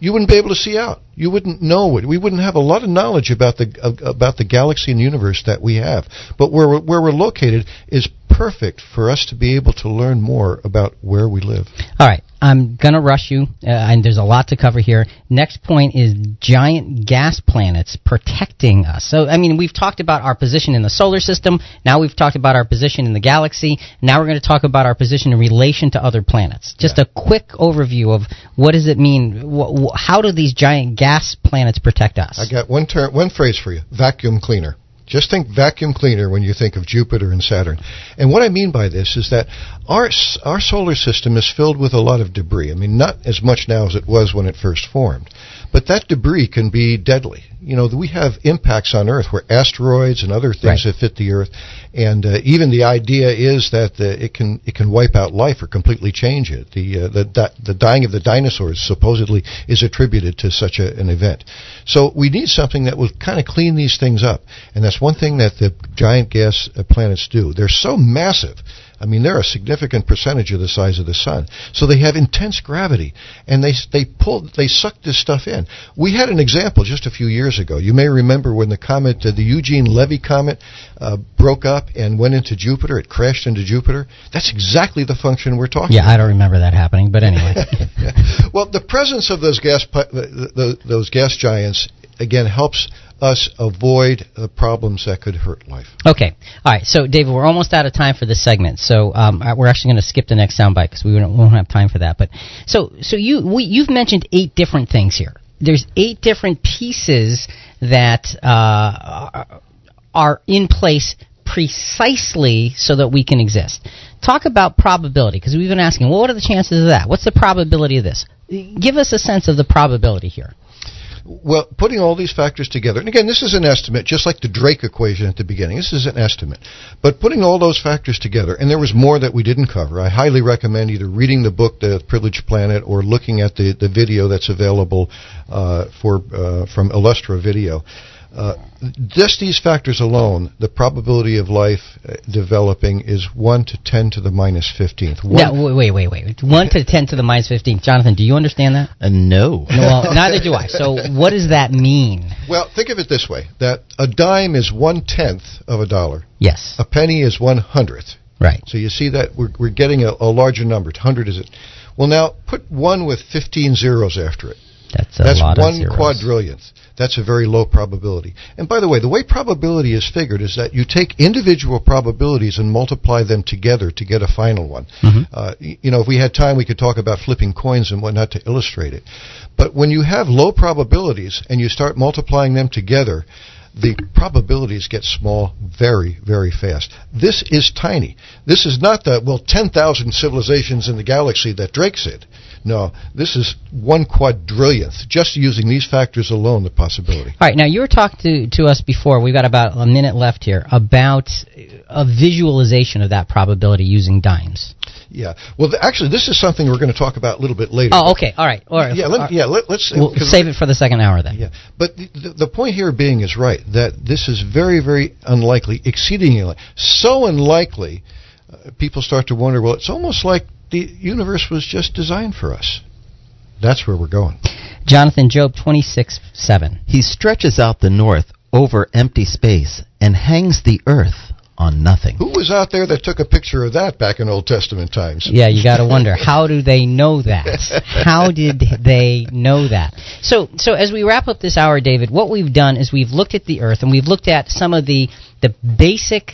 [SPEAKER 4] you wouldn't be able to see out. You wouldn't know it. We wouldn't have a lot of knowledge about the uh, about the galaxy and universe that we have. But where we're, where we're located is perfect for us to be able to learn more about where we live.
[SPEAKER 2] All right. I'm going to rush you, uh, and there's a lot to cover here. Next point is giant gas planets protecting us. So, I mean, we've talked about our position in the solar system. Now we've talked about our position in the galaxy. Now we're going to talk about our position in relation to other planets. Just yeah. a quick overview of what does it mean? Wh- wh- how do these giant gas planets protect us?
[SPEAKER 4] I got one ter- one phrase for you: vacuum cleaner. Just think vacuum cleaner when you think of Jupiter and Saturn. And what I mean by this is that our our solar system is filled with a lot of debris. I mean, not as much now as it was when it first formed, but that debris can be deadly. You know, we have impacts on Earth where asteroids and other things right. have hit the Earth, and uh, even the idea is that the, it can it can wipe out life or completely change it. The uh, the the dying of the dinosaurs supposedly is attributed to such a, an event. So we need something that will kind of clean these things up, and that's one thing that the giant gas uh, planets do. They're so massive I mean, they're a significant percentage of the size of the sun. So they have intense gravity, and they they pull they suck this stuff in. We had an example just a few years ago. You may remember when the comet, uh, the Eugene Levy comet, uh, broke up and went into Jupiter. It crashed into Jupiter. That's exactly the function we're talking.
[SPEAKER 2] Yeah,
[SPEAKER 4] about.
[SPEAKER 2] I don't remember that happening, but anyway. *laughs* *laughs*
[SPEAKER 4] well, the presence of those gas those gas giants again helps us avoid the problems that could hurt life.
[SPEAKER 2] Okay. All right. So, David, we're almost out of time for this segment. So, um, uh, we're actually going to skip the next soundbite because we won't, have time for that. But so, so you we, you've mentioned eight different things here. There's eight different pieces that uh, are in place precisely so that we can exist. Talk about probability because we've been asking, well, what are the chances of that? What's the probability of this? Give us a sense of the probability here.
[SPEAKER 4] Well, putting all these factors together, and again, this is an estimate, just like the Drake equation at the beginning. This is an estimate. But putting all those factors together, and there was more that we didn't cover. I highly recommend either reading the book, The Privileged Planet, or looking at the, the video that's available uh, for uh, from Illustra Video. Uh, just these factors alone, the probability of life uh, developing is 1 to 10 to the minus 15th.
[SPEAKER 2] One wait, wait, wait, wait. 1 to 10 to the minus 15th. Jonathan, do you understand that?
[SPEAKER 3] Uh, no.
[SPEAKER 2] no well, *laughs* neither do I. So what does that mean?
[SPEAKER 4] Well, think of it this way, that a dime is one-tenth of a dollar.
[SPEAKER 2] Yes.
[SPEAKER 4] A penny is one hundredth.
[SPEAKER 2] Right.
[SPEAKER 4] So you see that we're, we're getting a, a larger number. 100 is it? Well, now put 1 with 15 zeros after it.
[SPEAKER 2] That's a
[SPEAKER 4] That's
[SPEAKER 2] lot
[SPEAKER 4] one
[SPEAKER 2] of zeros.
[SPEAKER 4] quadrillionth. That's a very low probability. And by the way, the way probability is figured is that you take individual probabilities and multiply them together to get a final one.
[SPEAKER 2] Mm-hmm.
[SPEAKER 4] Uh, you know, if we had time, we could talk about flipping coins and whatnot to illustrate it. But when you have low probabilities and you start multiplying them together, the probabilities get small very, very fast. This is tiny. This is not the, well, 10,000 civilizations in the galaxy that Drake said. No, this is one quadrillionth, just using these factors alone, the possibility.
[SPEAKER 2] All right, now you were talking to, to us before. We've got about a minute left here about a visualization of that probability using dimes.
[SPEAKER 4] Yeah. Well, th- actually, this is something we're going to talk about a little bit later.
[SPEAKER 2] Oh, okay. All right. All right.
[SPEAKER 4] Yeah, let,
[SPEAKER 2] right.
[SPEAKER 4] yeah. Let, us
[SPEAKER 2] We'll save it for the second hour then.
[SPEAKER 4] Yeah, but the, the, the point here being is right that this is very, very unlikely, exceedingly so unlikely. Uh, people start to wonder. Well, it's almost like the universe was just designed for us. That's where we're going.
[SPEAKER 2] Jonathan Job twenty six seven.
[SPEAKER 3] He stretches out the north over empty space and hangs the earth on nothing.
[SPEAKER 4] Who was out there that took a picture of that back in Old Testament times?
[SPEAKER 2] Yeah, you got to wonder *laughs* how do they know that? How did they know that? So, so as we wrap up this hour, David, what we've done is we've looked at the Earth and we've looked at some of the the basic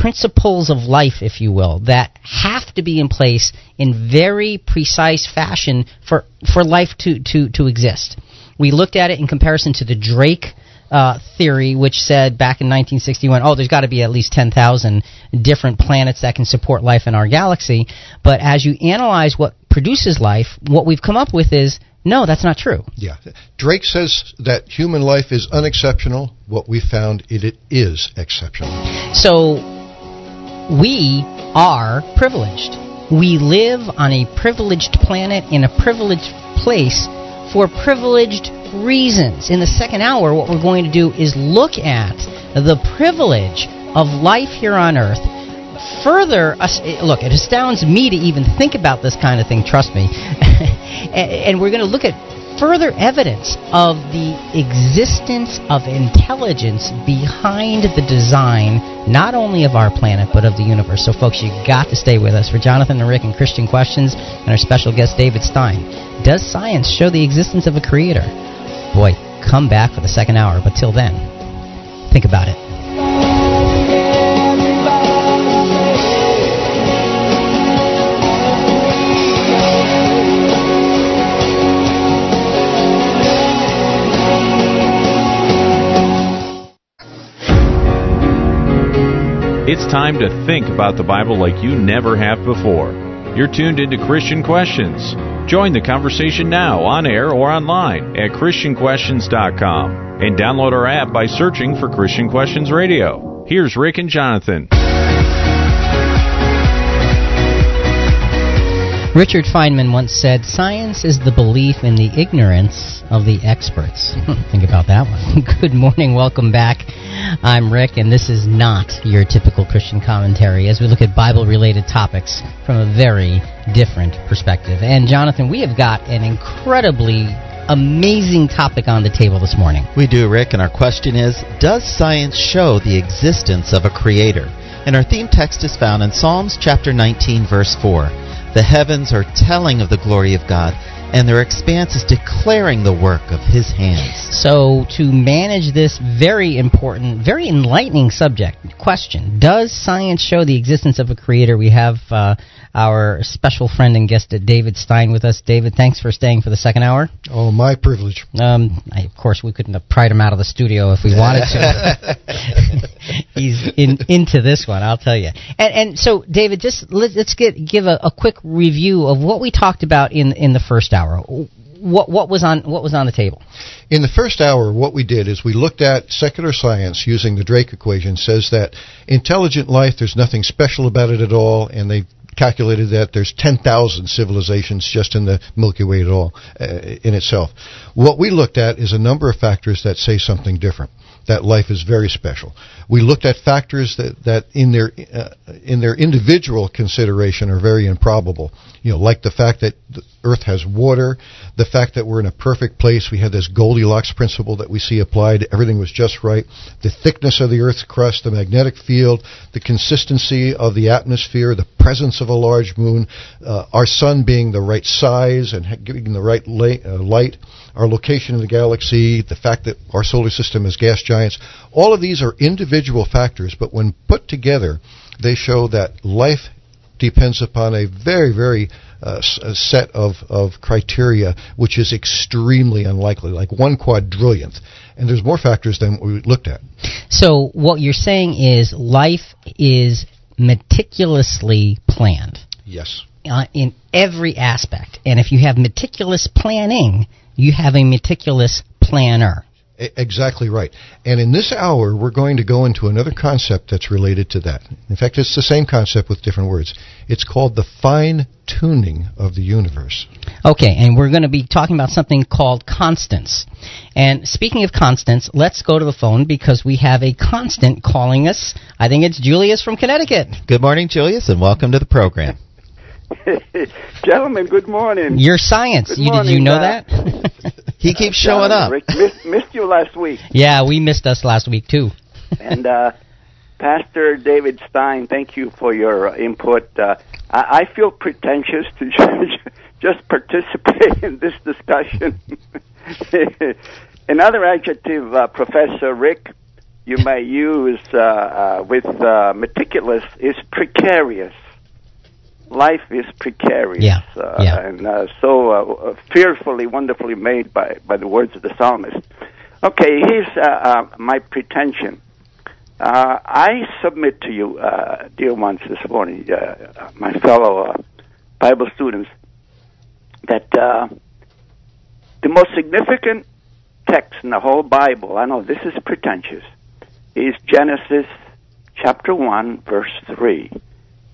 [SPEAKER 2] principles of life, if you will, that have to be in place in very precise fashion for for life to to to exist. We looked at it in comparison to the Drake uh, theory, which said back in 1961, oh, there's got to be at least 10,000 different planets that can support life in our galaxy. But as you analyze what produces life, what we've come up with is no, that's not true.
[SPEAKER 4] Yeah. Drake says that human life is unexceptional. What we found, it, it is exceptional.
[SPEAKER 2] So we are privileged. We live on a privileged planet in a privileged place for privileged reasons. In the second hour, what we're going to do is look at the privilege of life here on Earth. Further, look, it astounds me to even think about this kind of thing, trust me. *laughs* and we're going to look at further evidence of the existence of intelligence behind the design, not only of our planet, but of the universe. So, folks, you got to stay with us. For Jonathan and Rick and Christian Questions, and our special guest, David Stein, does science show the existence of a creator? Boy, come back for the second hour, but till then, think about it.
[SPEAKER 1] It's time to think about the Bible like you never have before. You're tuned into Christian Questions. Join the conversation now on air or online at ChristianQuestions.com and download our app by searching for Christian Questions Radio. Here's Rick and Jonathan.
[SPEAKER 2] Richard Feynman once said, Science is the belief in the ignorance of the experts. *laughs* Think about that one. *laughs* Good morning, welcome back. I'm Rick, and this is not your typical Christian commentary as we look at Bible related topics from a very different perspective. And Jonathan, we have got an incredibly amazing topic on the table this morning.
[SPEAKER 3] We do, Rick, and our question is Does science show the existence of a creator? And our theme text is found in Psalms chapter 19, verse 4. The heavens are telling of the glory of God, and their expanse is declaring the work of his hands.
[SPEAKER 2] So, to manage this very important, very enlightening subject question, does science show the existence of a creator? We have uh, our special friend and guest, David Stein, with us. David, thanks for staying for the second hour.
[SPEAKER 4] Oh, my privilege.
[SPEAKER 2] Um, I, of course, we couldn't have pried him out of the studio if we wanted to. *laughs* He's in, into this one, I'll tell you. And, and so, David, just let, us get give a, a quick review of what we talked about in in the first hour. What what was on what was on the table?
[SPEAKER 4] In the first hour, what we did is we looked at secular science using the Drake equation. Says that intelligent life, there's nothing special about it at all, and they calculated that there's 10,000 civilizations just in the Milky Way at all uh, in itself. What we looked at is a number of factors that say something different. that life is very special. We looked at factors that, that in their uh, in their individual consideration are very improbable. You know, like the fact that the Earth has water, the fact that we're in a perfect place. We had this Goldilocks principle that we see applied. Everything was just right. The thickness of the Earth's crust, the magnetic field, the consistency of the atmosphere, the presence of a large moon, uh, our sun being the right size and giving the right la- uh, light, our location in the galaxy, the fact that our solar system is gas giants. All of these are individual factors, but when put together, they show that life depends upon a very, very uh, set of, of criteria, which is extremely unlikely, like one quadrillionth. And there's more factors than we looked at.
[SPEAKER 2] So what you're saying is life is meticulously planned.
[SPEAKER 4] Yes.
[SPEAKER 2] Uh, in every aspect. And if you have meticulous planning, you have a meticulous planner.
[SPEAKER 4] Exactly right. And in this hour, we're going to go into another concept that's related to that. In fact, it's the same concept with different words. It's called the fine tuning of the universe.
[SPEAKER 2] Okay, and we're going to be talking about something called constants. And speaking of constants, let's go to the phone because we have a constant calling us. I think it's Julius from Connecticut.
[SPEAKER 3] Good morning, Julius, and welcome to the program. *laughs*
[SPEAKER 12] Gentlemen, good morning.
[SPEAKER 2] Your science. You,
[SPEAKER 12] morning,
[SPEAKER 2] did you know
[SPEAKER 12] uh,
[SPEAKER 2] that? *laughs*
[SPEAKER 3] he keeps showing up.
[SPEAKER 12] Rick, missed, missed you last week.
[SPEAKER 2] Yeah, we missed us last week too. *laughs*
[SPEAKER 12] and uh, Pastor David Stein, thank you for your uh, input. Uh, I, I feel pretentious to just participate in this discussion. Another adjective, uh, Professor Rick, you may use uh, uh, with uh, meticulous is precarious life is precarious
[SPEAKER 2] yeah,
[SPEAKER 12] uh,
[SPEAKER 2] yeah.
[SPEAKER 12] and uh, so uh, fearfully, wonderfully made by, by the words of the psalmist. Okay, here's uh, uh, my pretension. Uh, I submit to you, dear ones, this morning, my fellow Bible students, that the most significant text in the whole Bible, I know this is pretentious, is Genesis chapter 1, verse 3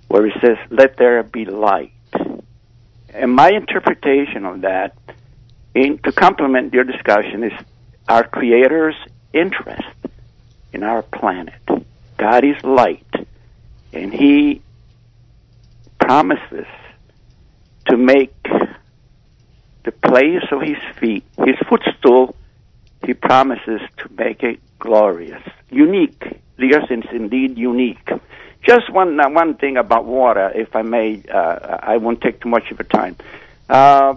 [SPEAKER 12] where he says, Let there be light. And my interpretation of that, in, to complement your discussion, is our Creator's interest in our planet. God is light, and He promises to make the place of His feet, His footstool, He promises to make it glorious, unique. The earth is indeed unique. Just one uh, one thing about water, if I may. Uh, I won't take too much of your time. Uh,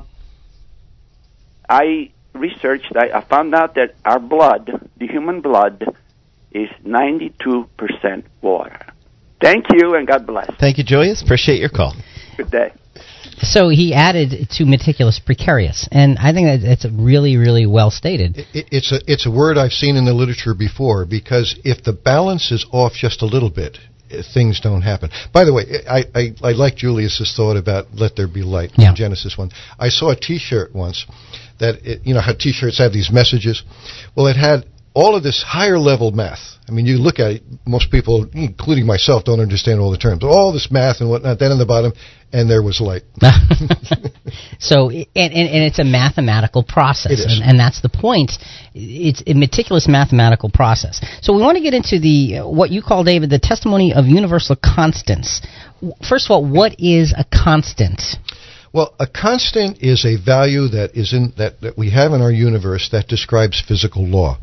[SPEAKER 12] I researched. I, I found out that our blood, the human blood, is 92% water. Thank you, and God bless.
[SPEAKER 3] Thank you, Julius. Appreciate your call.
[SPEAKER 12] Good day.
[SPEAKER 2] So he added to meticulous precarious, and I think that it's really, really well stated.
[SPEAKER 4] It, it's a it's a word I've seen in the literature before because if the balance is off just a little bit, Uh, things don't happen. By the way, I, I, I like Julius's thought about "Let there be light"
[SPEAKER 2] yeah.
[SPEAKER 4] in Genesis one. I saw a T-shirt once that it, you know how T-shirts have these messages. Well, it had all of this higher level math. I mean, you look at it, most people, including myself, don't understand all the terms. All this math and whatnot. Then in the bottom, and there was light. *laughs* *laughs*
[SPEAKER 2] so, and, and, and, it's a mathematical process. And, and, that's the point. It's a meticulous mathematical process. So, we want to get into the what you call, David, the testimony of universal constants. First of all, what is a constant?
[SPEAKER 4] Well, a constant is a value that is in that, that we have in our universe that describes physical law.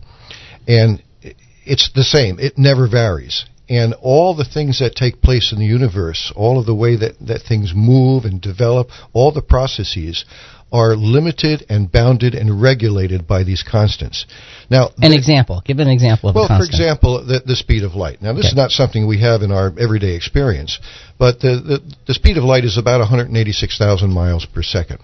[SPEAKER 4] And it's the same. It never varies. And all the things that take place in the universe, all of the way that, that things move and develop, all the processes are limited and bounded and regulated by these constants. Now,
[SPEAKER 2] an the, example. Give an example of
[SPEAKER 4] well,
[SPEAKER 2] a constant.
[SPEAKER 4] for example, the, the, speed of light. Now, this
[SPEAKER 2] okay.
[SPEAKER 4] is not something we have in our everyday experience, but the, the, the speed of light is about 186,000 miles per second.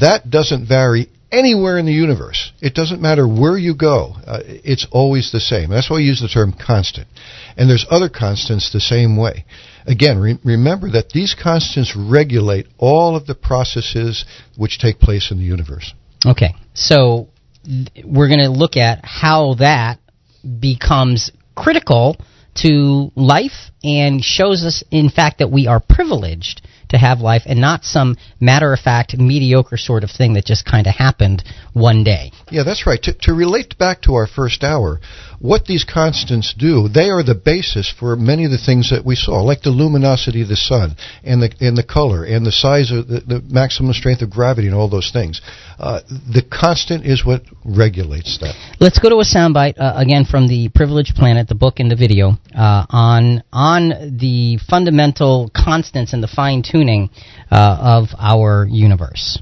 [SPEAKER 4] That doesn't vary anywhere in the universe. It doesn't matter where you go. Uh, it's always the same. That's why we use the term constant. And there's other constants the same way. Again, re- remember that these constants regulate all of the processes which take place in the universe.
[SPEAKER 2] Okay. So th- we're going to look at how that becomes critical to life and shows us in fact that we are privileged to have life and not some matter of fact, mediocre sort of thing that just kind of happened one day.
[SPEAKER 4] Yeah, that's right. To, to relate back to our first hour, what these constants do, they are the basis for many of the things that we saw, like the luminosity of the sun and the and the color and the size of the, the maximum strength of gravity and all those things. Uh, the constant is what regulates that.
[SPEAKER 2] Let's go to a soundbite uh, again from the Privileged Planet, the book and the video uh, on on the fundamental constants and the fine tuning uh, of our universe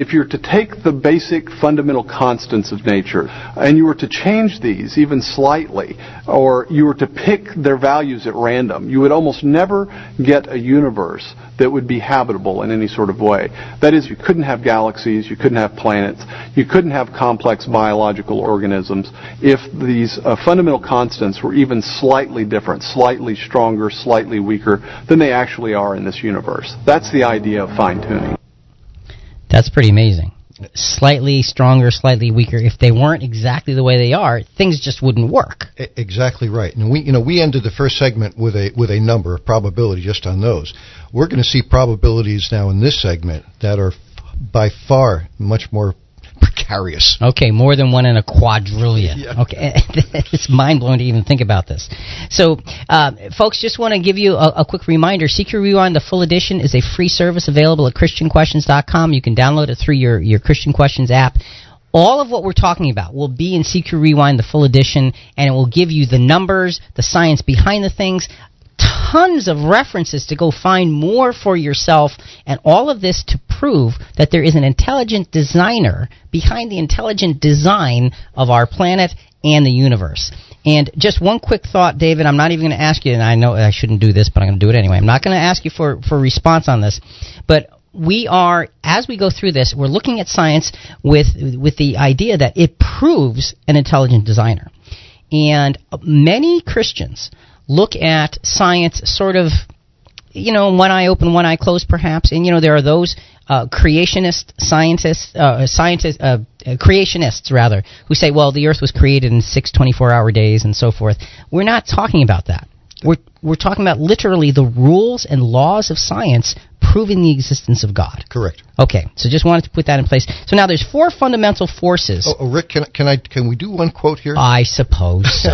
[SPEAKER 6] if you were to take the basic fundamental constants of nature and you were to change these even slightly, or you were to pick their values at random, you would almost never get a universe that would be habitable in any sort of way. That is, you couldn't have galaxies, you couldn't have planets, you couldn't have complex biological organisms if these uh, fundamental constants were even slightly different, slightly stronger, slightly weaker than they actually are in this universe. That's the idea of fine tuning.
[SPEAKER 2] That's pretty amazing. Slightly stronger, slightly weaker. If they weren't exactly the way they are, things just wouldn't work.
[SPEAKER 4] Exactly right. And we, you know, we ended the first segment with a with a number of probability just on those. We're going to see probabilities now in this segment that are by far much more
[SPEAKER 2] Okay, more than one in a quadrillion. Yeah. Okay, *laughs* it's mind blowing to even think about this. So, uh, folks, just want to give you a, a, quick reminder: CQ Rewind, the full edition, is a free service available at ChristianQuestions.com. You can download it through your your Christian Questions app. All of what we're talking about will be in CQ Rewind, the full edition, and it will give you the numbers, the science behind the things, tons of references to go find more for yourself, and all of this to prove that there is an intelligent designer behind the intelligent design of our planet and the universe. And just one quick thought, David. I'm not even going to ask you, and I know I shouldn't do this, but I'm going to do it anyway. I'm not going to ask you for for response on this, but we are as we go through this, we're looking at science with with the idea that it proves an intelligent designer. And many Christians look at science sort of you know, one eye open, one eye closed, perhaps. And you know, there are those uh, creationist scientists, uh, scientists, uh, creationists rather, who say, well, the Earth was created in six 24-hour days and so forth. We're not talking about that. We're we're talking about literally the rules and laws of science proving the existence of God.
[SPEAKER 4] Correct.
[SPEAKER 2] Okay, so just wanted to put that in place. So now there's four fundamental forces.
[SPEAKER 4] Oh, oh Rick, can, can I can we do one quote here?
[SPEAKER 2] I suppose so.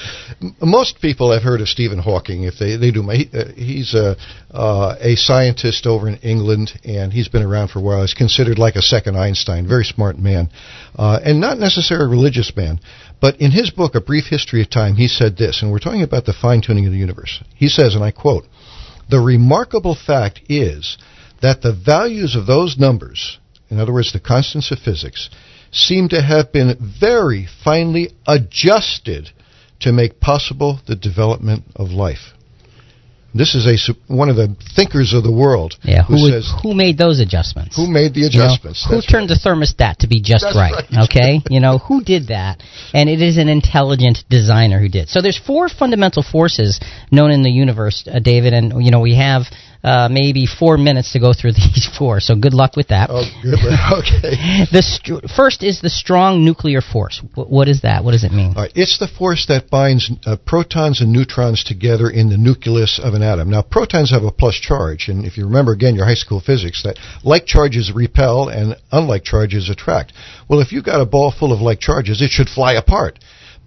[SPEAKER 2] *laughs*
[SPEAKER 4] Most people have heard of Stephen Hawking. If they they do, he, uh, he's a uh, a scientist over in England, and he's been around for a while. He's considered like a second Einstein. Very smart man, uh, and not necessarily a religious man. But in his book, A Brief History of Time, he said this, and we're talking about the fine tuning of the universe. He says, and I quote. The remarkable fact is that the values of those numbers, in other words, the constants of physics, seem to have been very finely adjusted to make possible the development of life. This is a one of the thinkers of the world.
[SPEAKER 2] Yeah, who,
[SPEAKER 4] who says
[SPEAKER 2] who made those adjustments?
[SPEAKER 4] Who made the adjustments?
[SPEAKER 2] You know, who turned right. the thermostat to be just right,
[SPEAKER 4] right?
[SPEAKER 2] Okay, *laughs* you know who did that, and it is an intelligent designer who did. So there's four fundamental forces known in the universe, uh, David, and you know we have uh, maybe four minutes to go through *laughs* these four. So good luck with that.
[SPEAKER 4] Oh, good. *laughs* okay.
[SPEAKER 2] the st- first is the strong nuclear force. W- what is that? What does it mean?
[SPEAKER 4] All right. It's the force that binds uh, protons and neutrons together in the nucleus of an atom. Now, protons have a plus charge, and if you remember again your high school physics, that like charges repel and unlike charges attract. Well, if you've got a ball full of like charges, it should fly apart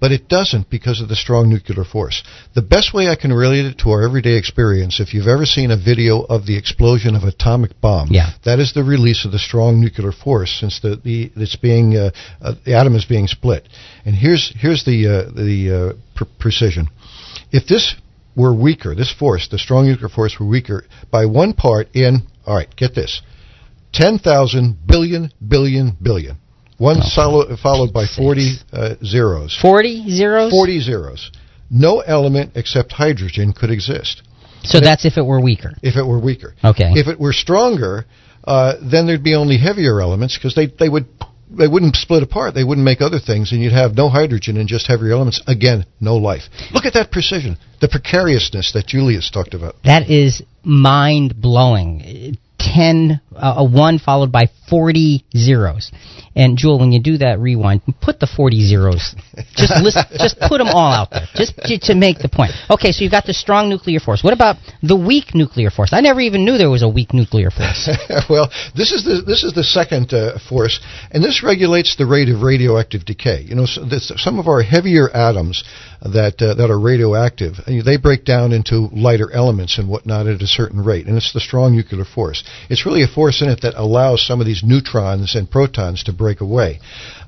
[SPEAKER 4] but it doesn't because of the strong nuclear force. The best way I can relate it to our everyday experience, if you've ever seen a video of the explosion of an atomic bomb,
[SPEAKER 2] yeah.
[SPEAKER 4] that is the release of the strong nuclear force since the, the it's being uh, uh, the atom is being split. And here's here's the uh, the uh, pr- precision. If this were weaker, this force, the strong nuclear force, were weaker by one part in all right, get this, ten thousand billion billion billion. One okay. followed by 40 uh, zeros.
[SPEAKER 2] 40 zeros?
[SPEAKER 4] 40 zeros. No element except hydrogen could exist.
[SPEAKER 2] So and that's if it were weaker?
[SPEAKER 4] If it were weaker.
[SPEAKER 2] Okay.
[SPEAKER 4] If it were stronger, uh, then there'd be only heavier elements because they, they would they wouldn't split apart. They wouldn't make other things, and you'd have no hydrogen and just heavier elements. Again, no life. Look at that precision, the precariousness that Julius talked about.
[SPEAKER 2] That is mind blowing. 10 a, a one followed by 40 zeros. And Jewel, when you do that rewind, put the 40 zeros. Just *laughs* list, just put them all out there, just to, to make the point. Okay, so you've got the strong nuclear force. What about the weak nuclear force? I never even knew there was a weak nuclear force. *laughs*
[SPEAKER 4] well, this is the this is the second uh, force, and this regulates the rate of radioactive decay. You know, so this, some of our heavier atoms that uh, that are radioactive, they break down into lighter elements and whatnot at a certain rate, and it's the strong nuclear force. It's really a force in it that allows some of these neutrons and protons to break away.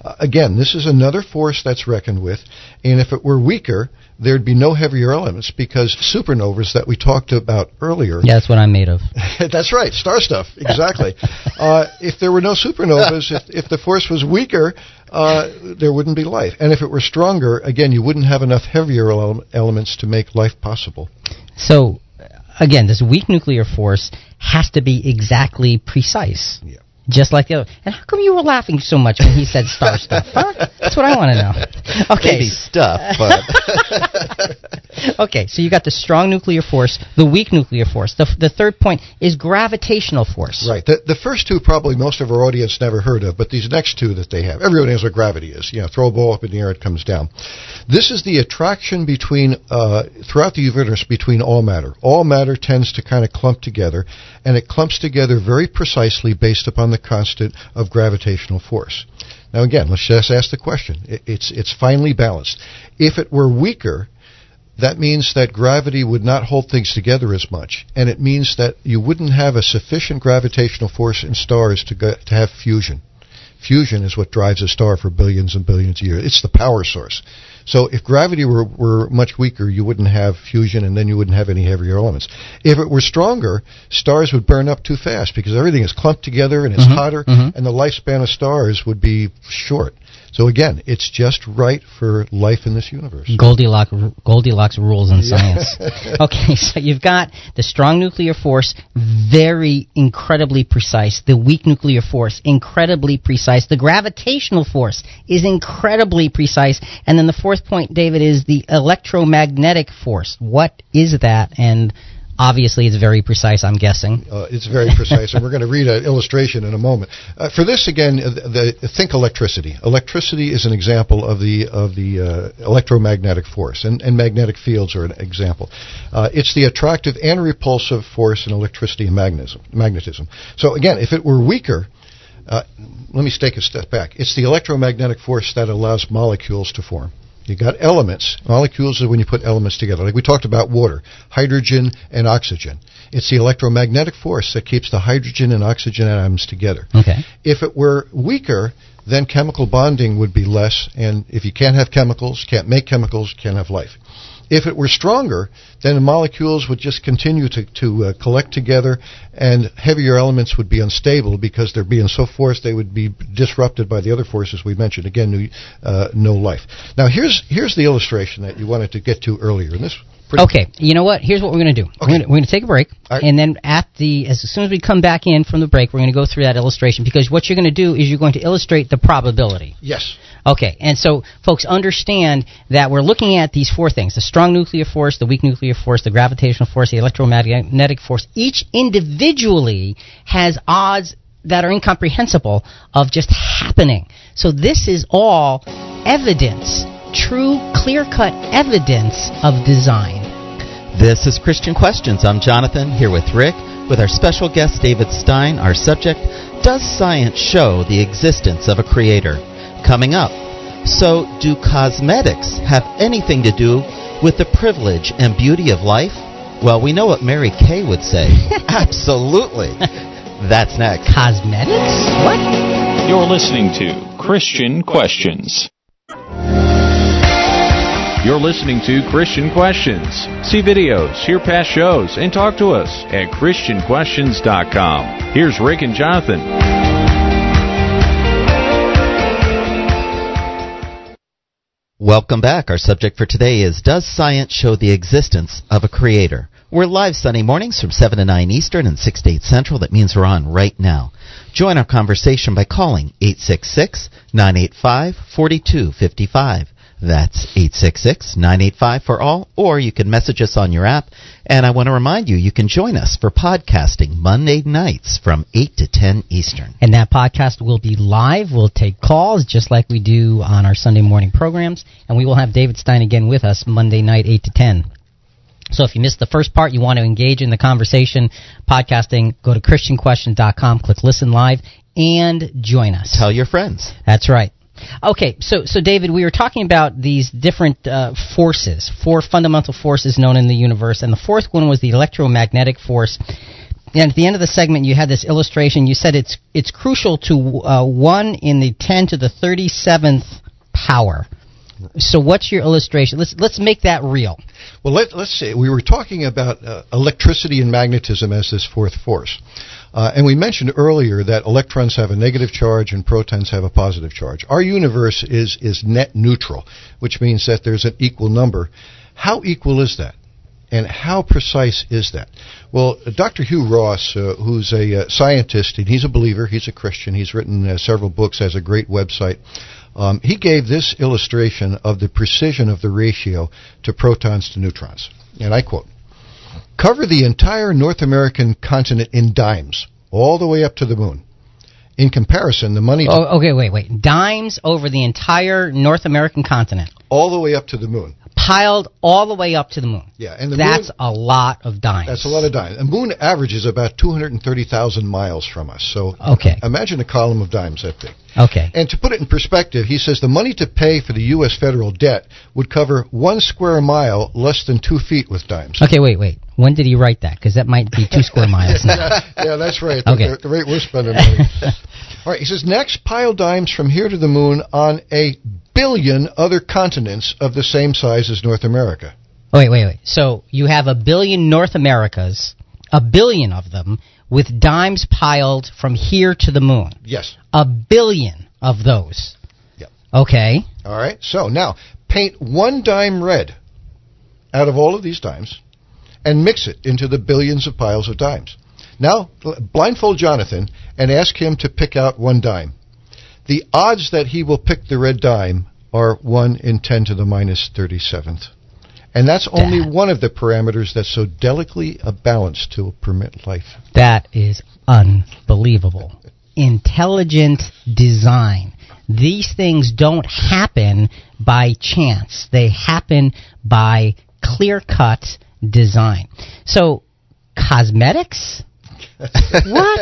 [SPEAKER 4] Uh, again, this is another force that's reckoned with, and if it were weaker, there'd be no heavier elements because supernovas that we talked about earlier.
[SPEAKER 2] Yeah, that's what I'm made of. *laughs*
[SPEAKER 4] that's right, star stuff, exactly. *laughs* uh, if there were no supernovas, if, if the force was weaker, uh, there wouldn't be life. And if it were stronger, again, you wouldn't have enough heavier ele- elements to make life possible.
[SPEAKER 2] So, again, this weak nuclear force has to be exactly precise.
[SPEAKER 4] Yeah
[SPEAKER 2] just like the other. And how come you were laughing so much when he said star stuff? Huh? That's what I want to know. *laughs* Okay,
[SPEAKER 3] Maybe stuff, but *laughs* *laughs* *laughs*
[SPEAKER 2] okay. So you got the strong nuclear force, the weak nuclear force. The the third point is gravitational force.
[SPEAKER 4] Right. The the first two probably most of our audience never heard of, but these next two that they have, everybody knows what gravity is. You know, throw a ball up in the air, it comes down. This is the attraction between uh, throughout the universe between all matter. All matter tends to kind of clump together, and it clumps together very precisely based upon the constant of gravitational force. Now, again, let's just ask the question. It's, it's finely balanced. If it were weaker, that means that gravity would not hold things together as much, and it means that you wouldn't have a sufficient gravitational force in stars to, go, to have fusion. Fusion is what drives a star for billions and billions of years. It's the power source. So if gravity were, were much weaker, you wouldn't have fusion and then you wouldn't have any heavier elements. If it were stronger, stars would burn up too fast because everything is clumped together and it's mm-hmm, hotter mm-hmm. and the lifespan of stars would be short. So again, it's just right for life in this universe.
[SPEAKER 2] Goldilocks, Goldilocks rules in science. *laughs* okay, so you've got the strong nuclear force, very incredibly precise. The weak nuclear force, incredibly precise. The gravitational force is incredibly precise. And then the fourth point, David, is the electromagnetic force. What is that? And Obviously, it's very precise, I'm guessing.
[SPEAKER 4] Uh, it's very precise, and we're going to read an illustration in a moment. Uh, for this, again, uh, the, think electricity. Electricity is an example of the of the uh, electromagnetic force, and, and magnetic fields are an example. Uh, it's the attractive and repulsive force in electricity and magnetism. magnetism. So, again, if it were weaker, uh, let me take a step back. It's the electromagnetic force that allows molecules to form. You got elements. Molecules are when you put elements together. Like we talked about water, hydrogen and oxygen. It's the electromagnetic force that keeps the hydrogen and oxygen atoms together.
[SPEAKER 2] Okay.
[SPEAKER 4] If it were weaker, then chemical bonding would be less, and if you can't have chemicals, can't make chemicals, can't have life. If it were stronger, then the molecules would just continue to, to uh, collect together, and heavier elements would be unstable because they're being so forced they would be disrupted by the other forces we mentioned. Again, uh, no life. Now, here's here's the illustration that you wanted to get to earlier, and this
[SPEAKER 2] Pretty okay, you know what? Here's what we're going to do. Okay. We're going to take a break, right. and then at the as soon as we come back in from the break, we're going to go through that illustration because what you're going to do is you're going to illustrate the probability.
[SPEAKER 4] Yes.
[SPEAKER 2] Okay, and so folks understand that we're looking at these four things: the strong nuclear force, the weak nuclear force, the gravitational force, the electromagnetic force. Each individually has odds that are incomprehensible of just happening. So this is all evidence true, clear cut evidence of design.
[SPEAKER 3] This is Christian Questions. I'm Jonathan, here with Rick, with our special guest David Stein. Our subject Does science show the existence of a creator? Coming up. So, do cosmetics have anything to do with the privilege and beauty of life? Well, we know what Mary Kay would say. *laughs* Absolutely. That's next.
[SPEAKER 2] Cosmetics? What?
[SPEAKER 1] You're listening to Christian Questions. You're listening to Christian Questions. See videos, hear past shows, and talk to us at ChristianQuestions.com. Here's Rick and Jonathan.
[SPEAKER 3] Welcome back. Our subject for today is Does science show the existence of a creator? We're live Sunday mornings from 7 to 9 Eastern and 6 to 8 Central. That means we're on right now. Join our conversation by calling 866 985 4255. That's 866-985 for all, or you can message us on your app. And I want to remind you, you can join us for podcasting Monday nights from 8 to 10 Eastern.
[SPEAKER 2] And that podcast will be live. We'll take calls just like we do on our Sunday morning programs. And we will have David Stein again with us Monday night, 8 to 10. So if you missed the first part, you want to engage in the conversation, podcasting, go to ChristianQuestions.com, click listen live, and join us.
[SPEAKER 3] Tell your friends.
[SPEAKER 2] That's right. Okay, so so David, we were talking about these different uh, forces, four fundamental forces known in the universe, and the fourth one was the electromagnetic force. And at the end of the segment, you had this illustration. You said it's it's crucial to uh, one in the ten to the thirty seventh power. So what's your illustration? Let's let's make that real.
[SPEAKER 4] Well, let, us say we were talking about uh, electricity and magnetism as this fourth force. Uh, and we mentioned earlier that electrons have a negative charge and protons have a positive charge. Our universe is, is net neutral, which means that there's an equal number. How equal is that? And how precise is that? Well, Dr. Hugh Ross, uh, who's a uh, scientist, and he's a believer, he's a Christian, he's written uh, several books, has a great website. Um, he gave this illustration of the precision of the ratio to protons to neutrons. And I quote Cover the entire North American continent in dimes, all the way up to the moon. In comparison, the money.
[SPEAKER 2] Oh, okay, wait, wait. Dimes over the entire North American continent.
[SPEAKER 4] All the way up to the moon
[SPEAKER 2] piled all the way up to the moon.
[SPEAKER 4] Yeah, and
[SPEAKER 2] that's
[SPEAKER 4] moon,
[SPEAKER 2] a lot of dimes.
[SPEAKER 4] That's a lot of dimes. The moon averages about 230,000 miles from us. So
[SPEAKER 2] okay.
[SPEAKER 4] imagine a column of dimes that big.
[SPEAKER 2] Okay.
[SPEAKER 4] And to put it in perspective, he says the money to pay for the U.S. federal debt would cover one square mile less than two feet with dimes.
[SPEAKER 2] Okay, wait, wait. When did he write that? Because that might be two square miles.
[SPEAKER 4] yeah, *laughs* yeah, that's right.
[SPEAKER 2] Okay.
[SPEAKER 4] The, the rate we're spending money. *laughs* All right, he says next pile dimes from here to the moon on a billion other continents of the same size as North America.
[SPEAKER 2] Oh, wait, wait, wait. So you have a billion North Americas, a billion of them, with dimes piled from here to the moon.
[SPEAKER 4] Yes.
[SPEAKER 2] A billion of those.
[SPEAKER 4] Yep.
[SPEAKER 2] Okay.
[SPEAKER 4] All right. So now paint one dime red out of all of these dimes and mix it into the billions of piles of dimes. Now blindfold Jonathan and ask him to pick out one dime the odds that he will pick the red dime are 1 in 10 to the minus 37th. And that's only that. one of the parameters that's so delicately uh, balanced to permit life.
[SPEAKER 2] That is unbelievable. Intelligent design. These things don't happen by chance. They happen by clear cut design. So, cosmetics? *laughs* what?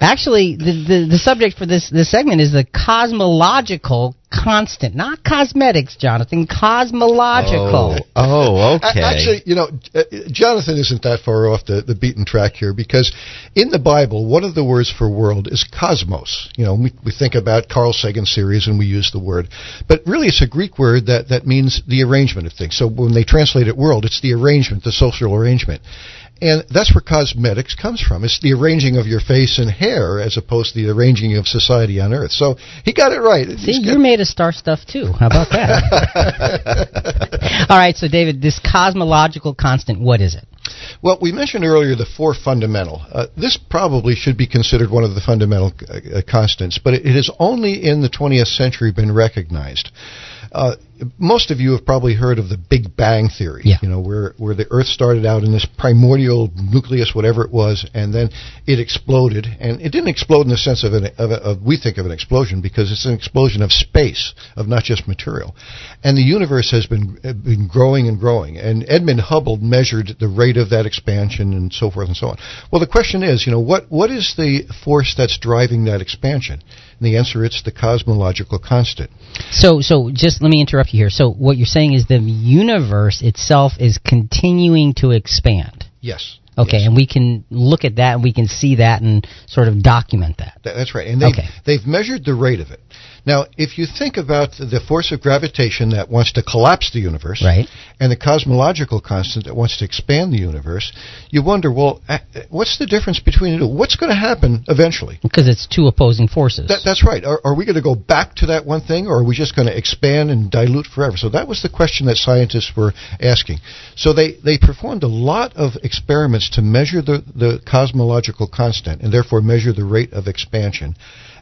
[SPEAKER 2] Actually, the, the, the subject for this this segment is the cosmological constant, not cosmetics, Jonathan. Cosmological.
[SPEAKER 3] Oh, oh *laughs* okay.
[SPEAKER 4] Actually, you know, uh, Jonathan isn't that far off the, the beaten track here because in the Bible, one of the words for world is cosmos. You know, we, we think about Carl Sagan's series and we use the word, but really it's a Greek word that, that means the arrangement of things. So when they translate it world, it's the arrangement, the social arrangement. And that's where cosmetics comes from. It's the arranging of your face and hair as opposed to the arranging of society on Earth. So he got it right.
[SPEAKER 2] See, you're made of star stuff too. How about that? *laughs* All right, so David, this cosmological constant, what is it?
[SPEAKER 4] Well, we mentioned earlier the four fundamental. Uh, this probably should be considered one of the fundamental uh, uh constants, but it, it has only in the 20th century been recognized. Uh, most of you have probably heard of the Big Bang theory.
[SPEAKER 2] Yeah.
[SPEAKER 4] You know, where where the Earth started out in this primordial nucleus, whatever it was, and then it exploded. And it didn't explode in the sense of an of, a, of we think of an explosion because it's an explosion of space, of not just material. And the universe has been uh, been growing and growing. And Edmund Hubble measured the rate of that expansion and so forth and so on. Well, the question is, you know, what what is the force that's driving that expansion? And the answer it's the cosmological constant.
[SPEAKER 2] So so just let me interrupt you here. So what you're saying is the universe itself is continuing to expand.
[SPEAKER 4] Yes.
[SPEAKER 2] Okay,
[SPEAKER 4] yes.
[SPEAKER 2] and we can look at that and we can see that and sort of document that.
[SPEAKER 4] That's right. And they've,
[SPEAKER 2] okay.
[SPEAKER 4] they've measured the rate of it. Now, if you think about the force of gravitation that wants to collapse the universe,
[SPEAKER 2] right.
[SPEAKER 4] and the cosmological constant that wants to expand the universe, you wonder, well, uh, what's the difference between the two? What's going to happen eventually?
[SPEAKER 2] Because it's two opposing forces.
[SPEAKER 4] That, that's right. Are, are we going to go back to that one thing, or are we just going to expand and dilute forever? So that was the question that scientists were asking. So they, they performed a lot of experiments to measure the, the cosmological constant, and therefore measure the rate of expansion.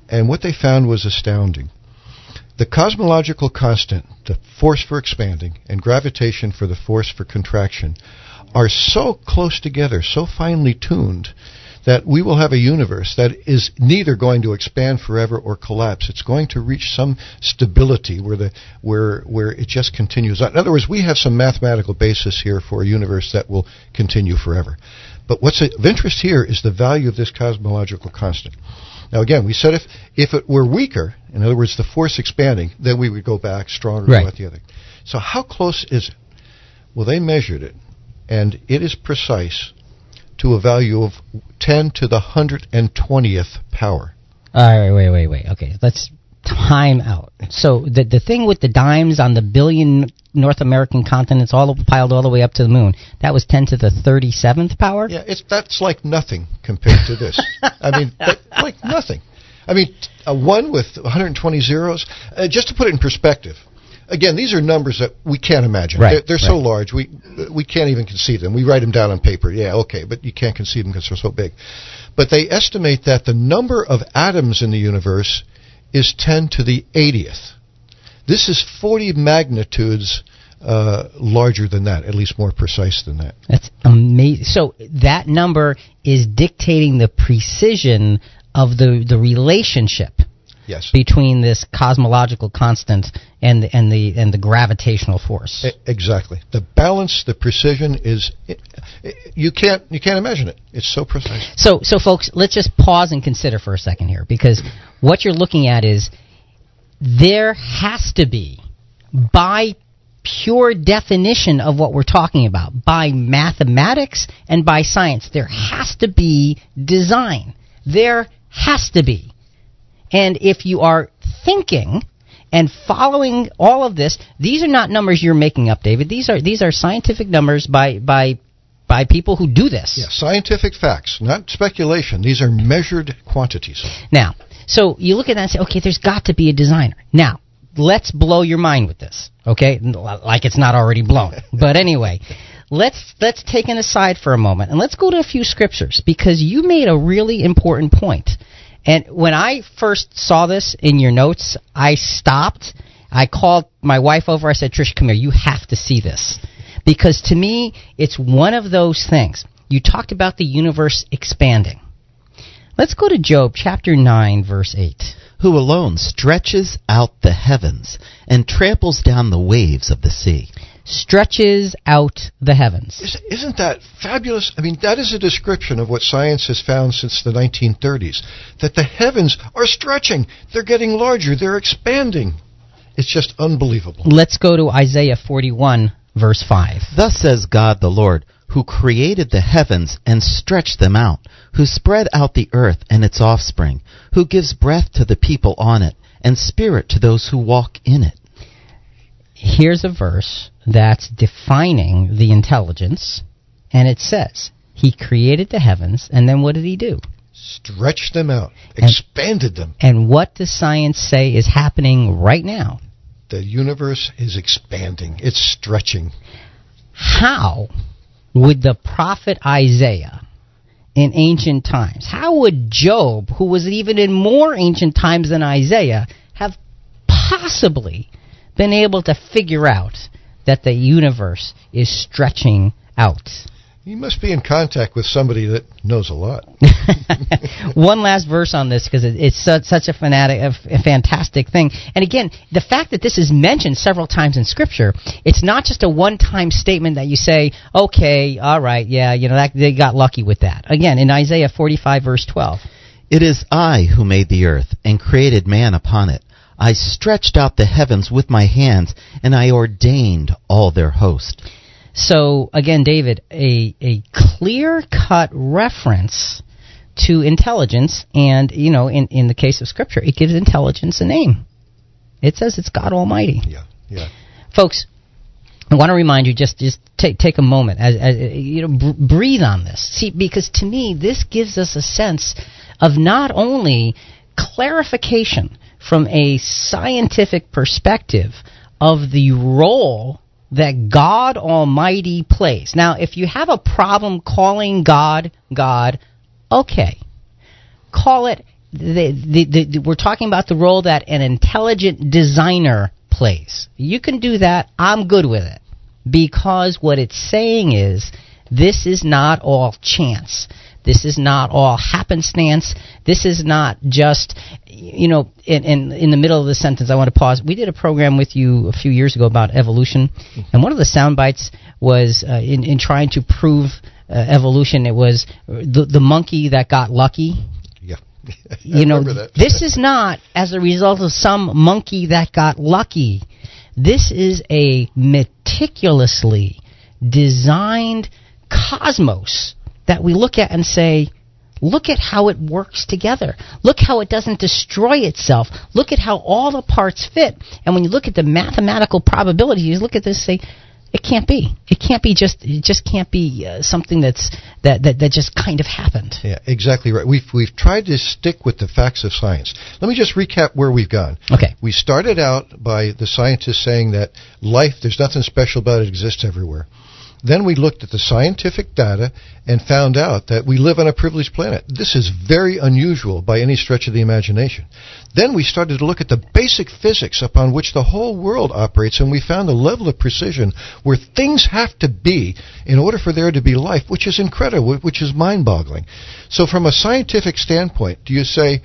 [SPEAKER 4] And what they found was astounding. The cosmological constant, the force for expanding, and gravitation for the force for contraction are so close together, so finely tuned, that we will have a universe that is neither going to expand forever or collapse. It's going to reach some stability where the where where it just continues on. In other words, we have some mathematical basis here for a universe that will continue forever. But what's of interest here is the value of this cosmological constant. Now, again, we said if if it were weaker, in other words, the force expanding, then we would go back stronger
[SPEAKER 2] right.
[SPEAKER 4] the other. So, how close is it? Well, they measured it, and it is precise to a value of 10 to the 120th power.
[SPEAKER 2] All right, wait, wait, wait. Okay, let's time out. So the the thing with the dimes on the billion North American continents, all piled all the way up to the moon, that was 10 to the 37th power.
[SPEAKER 4] Yeah, it's that's like nothing compared to this. I mean, *laughs* that, like nothing. I mean, a one with 120 zeros. Uh, just to put it in perspective, again, these are numbers that we can't imagine.
[SPEAKER 2] Right,
[SPEAKER 4] They're, they're
[SPEAKER 2] right.
[SPEAKER 4] so large, we we can't even conceive them. We write them down on paper. Yeah, okay, but you can't conceive them because they're so big. But they estimate that the number of atoms in the universe is 10 to the 80th. This is 40 magnitudes uh, larger than that, at least more precise than that.
[SPEAKER 2] That's amazing. So that number is dictating the precision of the the relationship
[SPEAKER 4] Yes.
[SPEAKER 2] between this cosmological constant and the, and the and the gravitational force.
[SPEAKER 4] Exactly. The balance, the precision is you can't you can't imagine it. It's so precise.
[SPEAKER 2] So, so folks, let's just pause and consider for a second here, because what you're looking at is there has to be, by pure definition of what we're talking about, by mathematics and by science, there has to be design. There has to be. And if you are thinking and following all of this, these are not numbers you're making up, David. These are these are scientific numbers by by by people who do this.
[SPEAKER 4] Yeah, scientific facts, not speculation. These are measured quantities.
[SPEAKER 2] Now, so you look at that and say, okay, there's got to be a designer. Now, let's blow your mind with this, okay? Like it's not already blown. *laughs* but anyway, let's let's take an aside for a moment and let's go to a few scriptures because you made a really important point. And when I first saw this in your notes, I stopped. I called my wife over. I said, Trish, come here. You have to see this. Because to me, it's one of those things. You talked about the universe expanding. Let's go to Job chapter 9, verse 8.
[SPEAKER 3] Who alone stretches out the heavens and tramples down the waves of the sea.
[SPEAKER 2] Stretches out the heavens.
[SPEAKER 4] Is, isn't that fabulous? I mean, that is a description of what science has found since the 1930s. That the heavens are stretching. They're getting larger. They're expanding. It's just unbelievable.
[SPEAKER 2] Let's go to Isaiah 41, verse 5.
[SPEAKER 3] Thus says God the Lord, who created the heavens and stretched them out, who spread out the earth and its offspring, who gives breath to the people on it, and spirit to those who walk in it.
[SPEAKER 2] Here's a verse that's defining the intelligence, and it says, He created the heavens, and then what did He do?
[SPEAKER 4] Stretched them out, expanded them.
[SPEAKER 2] And what does science say is happening right now?
[SPEAKER 4] The universe is expanding. It's stretching.
[SPEAKER 2] How would the prophet Isaiah in ancient times, how would Job, who was even in more ancient times than Isaiah, have possibly been able to figure out that the universe is stretching out?
[SPEAKER 4] You must be in contact with somebody that knows a lot. *laughs*
[SPEAKER 2] One last verse on this because it, it's such, such a fanatic, a, f- a fantastic thing. And again, the fact that this is mentioned several times in Scripture, it's not just a one-time statement that you say, "Okay, all right, yeah, you know, that, they got lucky with that." Again, in Isaiah 45 verse 12.
[SPEAKER 3] It is I who made the earth and created man upon it. I stretched out the heavens with my hands, and I ordained all their host.
[SPEAKER 2] So again, David, a a clear cut reference to intelligence, and you know, in in the case of Scripture, it gives intelligence a name. It says it's God Almighty.
[SPEAKER 4] Yeah, yeah.
[SPEAKER 2] Folks, I want to remind you just just take take a moment as, as you know br- breathe on this. See, because to me this gives us a sense of not only clarification from a scientific perspective of the role that God Almighty plays. Now, if you have a problem calling God God, okay. Call it the, the, the, we're talking about the role that an intelligent designer plays. You can do that. I'm good with it because what it's saying is this is not all chance. This is not all happenstance. This is not just, you know, in, in, in the middle of the sentence, I want to pause. We did a program with you a few years ago about evolution, and one of the sound bites was uh, in, in trying to prove uh, evolution. It was the, the monkey that got lucky.
[SPEAKER 4] Yeah. *laughs*
[SPEAKER 2] you know, this is not as a result of some monkey that got lucky. This is a meticulously designed cosmos that we look at and say, look at how it works together. Look how it doesn't destroy itself. Look at how all the parts fit. And when you look at the mathematical probability, you look at this and say, it can't be. It can't be just. It just can't be uh, something that's that, that that just kind of happened.
[SPEAKER 4] Yeah, exactly right. We've we've tried to stick with the facts of science. Let me just recap where we've gone.
[SPEAKER 2] Okay.
[SPEAKER 4] We started out by the scientists saying that life, there's nothing special about it, exists everywhere. Then we looked at the scientific data and found out that we live on a privileged planet. This is very unusual by any stretch of the imagination. Then we started to look at the basic physics upon which the whole world operates, and we found a level of precision where things have to be in order for there to be life, which is incredible, which is mind boggling. So, from a scientific standpoint, do you say,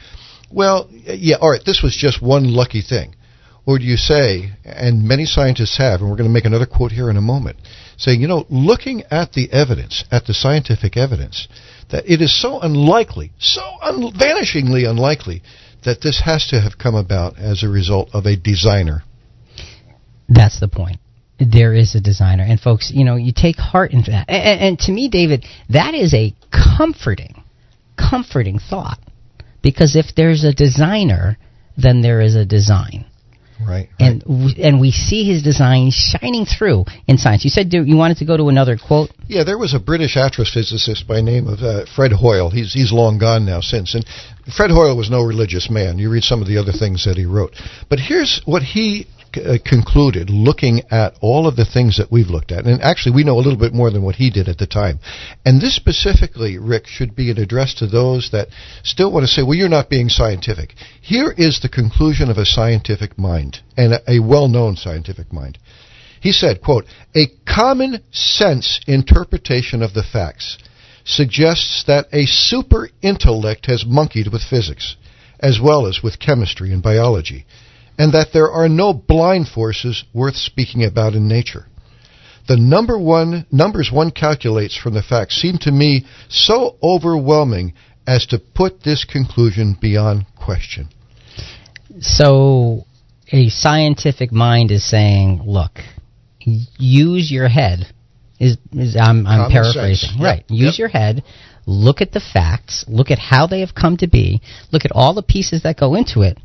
[SPEAKER 4] well, yeah, all right, this was just one lucky thing? Or do you say, and many scientists have, and we're going to make another quote here in a moment, saying, you know, looking at the evidence, at the scientific evidence, that it is so unlikely, so un- vanishingly unlikely, that this has to have come about as a result of a designer.
[SPEAKER 2] That's the point. There is a designer. And folks, you know, you take heart in that. And, and to me, David, that is a comforting, comforting thought. Because if there's a designer, then there is a design.
[SPEAKER 4] Right.
[SPEAKER 2] And w- and we see his design shining through in science. You said you wanted to go to another quote.
[SPEAKER 4] Yeah, there was a British astrophysicist by name of uh, Fred Hoyle. He's he's long gone now since. And Fred Hoyle was no religious man. You read some of the other things that he wrote. But here's what he uh, concluded looking at all of the things that we've looked at. And actually, we know a little bit more than what he did at the time. And this specifically, Rick, should be an address to those that still want to say, well, you're not being scientific. Here is the conclusion of a scientific mind, and a, a well known scientific mind. He said, quote, a common sense interpretation of the facts suggests that a super intellect has monkeyed with physics, as well as with chemistry and biology and that there are no blind forces worth speaking about in nature. The number one numbers one calculates from the facts seem to me so overwhelming as to put this conclusion beyond question.
[SPEAKER 2] So, a scientific mind is saying, "Look, use your head." Is, is I'm, I'm paraphrasing,
[SPEAKER 4] sense.
[SPEAKER 2] right?
[SPEAKER 4] Yep.
[SPEAKER 2] Use
[SPEAKER 4] Yep.
[SPEAKER 2] your head. Look at the facts. Look at how they have come to be. Look at all the pieces that go into it,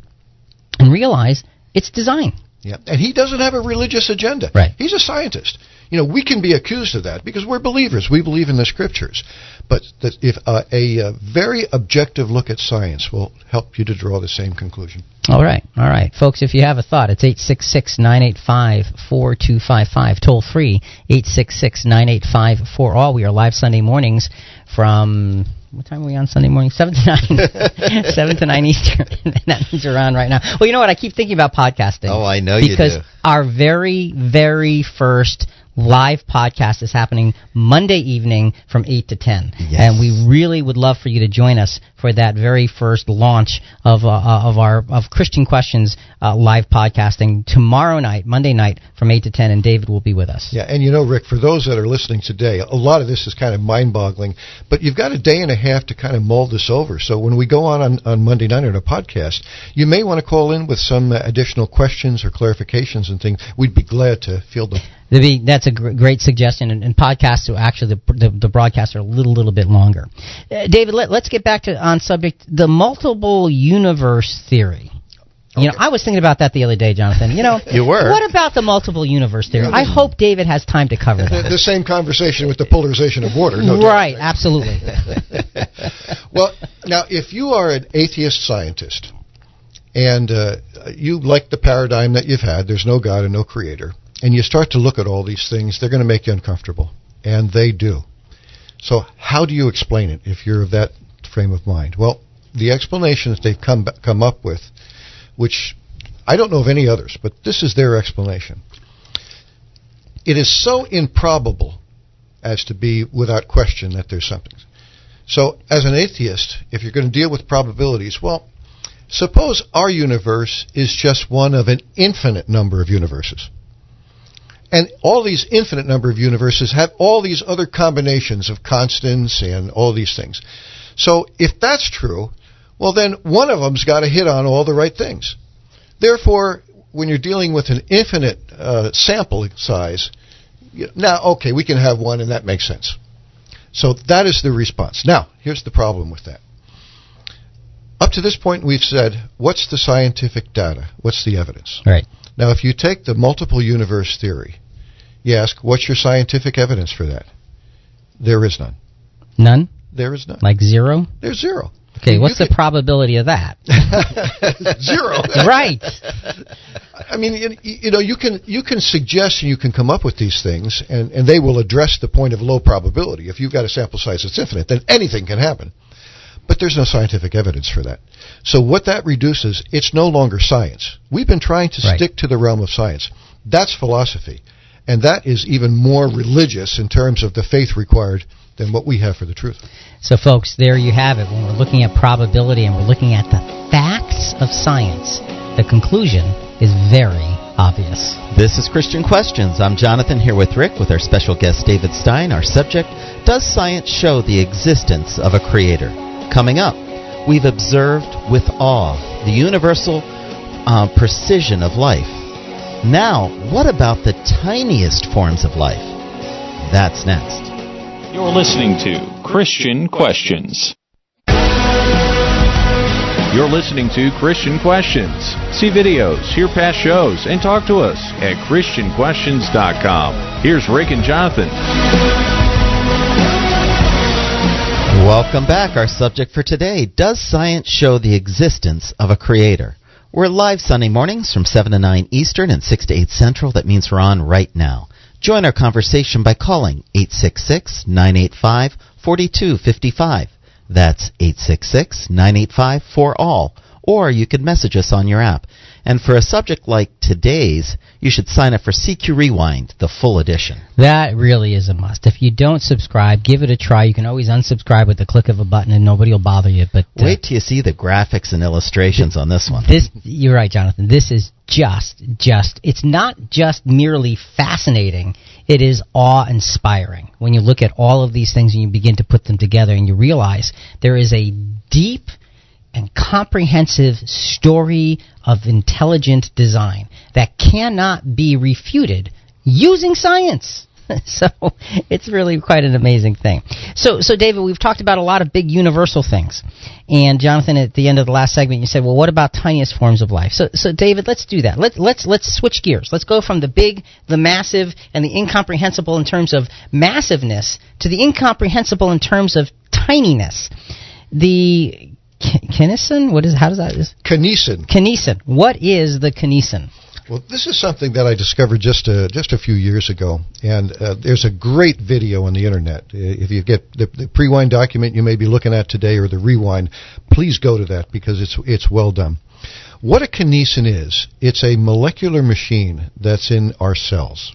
[SPEAKER 2] and realize it's design.
[SPEAKER 4] Yeah. And he doesn't have a religious agenda.
[SPEAKER 2] Right.
[SPEAKER 4] He's a scientist. You know, we can be accused of that because we're believers. We believe in the scriptures. But that if uh, a uh, very objective look at science will help you to draw the same conclusion.
[SPEAKER 2] All right, all right, folks. If you have a thought, it's 866-985-4255. Toll free 866-985-4all. We are live Sunday mornings from what time are we on Sunday morning? *laughs* Seven to nine. *laughs* Seven to nine Eastern. *laughs* that means you're on right now. Well, you know what? I keep thinking about podcasting.
[SPEAKER 3] Oh, I know you
[SPEAKER 2] because
[SPEAKER 3] do.
[SPEAKER 2] our very, very first live podcast is happening Monday evening from 8 to 10.
[SPEAKER 3] Yes.
[SPEAKER 2] And we really would love for you to join us for that very first launch of, uh, uh, of our of Christian Questions uh, live podcasting tomorrow night, Monday night from 8 to 10, and David will be with us.
[SPEAKER 4] Yeah, and you know, Rick, for those that are listening today, a lot of this is kind of mind boggling, but you've got a day and a half to kind of mull this over. So when we go on on, on Monday night on a podcast, you may want to call in with some uh, additional questions or clarifications and things. We'd be glad to field them.
[SPEAKER 2] There'd be, that's a gr- great suggestion, and, and podcasts are actually the, the, the broadcasts are a little little bit longer. Uh, David, let, let's get back to on subject the multiple universe theory. You know, I was thinking about that the other day, Jonathan. You know, *laughs*
[SPEAKER 3] You were.
[SPEAKER 2] What about the multiple universe theory? I hope David has time to cover
[SPEAKER 4] The,
[SPEAKER 2] that.
[SPEAKER 4] the same conversation with the polarization of water. No doubt.
[SPEAKER 2] right, absolutely. *laughs*
[SPEAKER 4] well, now, if you are an atheist scientist and uh, you like the paradigm that you've had, there's no God and no creator, and you start to look at all these things, they're going to make you uncomfortable. And they do. So, how do you explain it if you're of that frame of mind? Well, the explanation that they've come come up with, which I don't know of any others, but this is their explanation. It is so improbable as to be without question that there's something. So, as an atheist, if you're going to deal with probabilities, well, suppose our universe is just one of an infinite number of universes. And all these infinite number of universes have all these other combinations of constants and all these things. So if that's true, well then one of them's got to hit on all the right things. Therefore, when you're dealing with an infinite uh, sample size, now okay, we can have one and that makes sense. So that is the response. Now, here's the problem with that. Up to this point, we've said, what's the scientific data? What's the evidence?
[SPEAKER 2] Right.
[SPEAKER 4] Now, if you take the multiple universe theory, you ask, what's your scientific evidence for that? There is none.
[SPEAKER 2] None?
[SPEAKER 4] There is none.
[SPEAKER 2] Like zero?
[SPEAKER 4] There's zero.
[SPEAKER 2] Okay, what's the probability of that? *laughs*
[SPEAKER 4] Zero. *laughs*
[SPEAKER 2] right.
[SPEAKER 4] I mean, you, you know, you can you can suggest and you can come up with these things, and, and they will address the point of low probability. If you've got a sample size that's infinite, then anything can happen. But there's no scientific evidence for that. So what that reduces, it's no longer science. We've been trying to
[SPEAKER 2] Right.
[SPEAKER 4] stick to the realm of science. That's philosophy. And that is even more religious in terms of the faith required than what we have for the truth.
[SPEAKER 2] So, folks, there you have it. When we're looking at probability and we're looking at the facts of science, the conclusion is very obvious.
[SPEAKER 3] This is Christian Questions. I'm Jonathan here with Rick with our special guest David Stein. Our subject Does science show the existence of a creator? Coming up, we've observed with awe the universal uh, precision of life. Now, what about the tiniest forms of life? That's next.
[SPEAKER 1] You're listening to Christian Questions. You're listening to Christian Questions. See videos, hear past shows, and talk to us at ChristianQuestions.com. Here's Rick and Jonathan.
[SPEAKER 3] Welcome back. Our subject for today Does science show the existence of a creator? We're live Sunday mornings from 7 to 9 Eastern and 6 to 8 Central. That means we're on right now. Join our conversation by calling 866 985 4255. That's 866 985 4ALL. Or you can message us on your app. And for a subject like today's, you should sign up for CQ Rewind, the full edition.
[SPEAKER 2] That really is a must. If you don't subscribe, give it a try. You can always unsubscribe with the click of a button and nobody will bother you. But uh,
[SPEAKER 3] Wait till you see the graphics and illustrations on this one.
[SPEAKER 2] this you're right, Jonathan. This is just just it's not just merely fascinating. It is awe-inspiring when you look at all of these things and you begin to put them together and you realize there is a deep and comprehensive story of intelligent design that cannot be refuted using science. *laughs* so it's really quite an amazing thing. So, so David, we've talked about a lot of big universal things, and Jonathan, at the end of the last segment, you said, "Well, what about tiniest forms of life?" So, so David, let's do that. Let's let's let's switch gears. Let's go from the big, the massive, and the incomprehensible in terms of massiveness to the incomprehensible in terms of tininess. The kinesin, what is how does that is
[SPEAKER 4] Kinesin.
[SPEAKER 2] kinesin? What is the kinesin?
[SPEAKER 4] Well, this is something that I discovered just a, just a few years ago, and uh, there's a great video on the internet. If you get the, the pre-wind document you may be looking at today or the rewind, please go to that because it's it's well done. What a kinesin is, it's a molecular machine that's in our cells,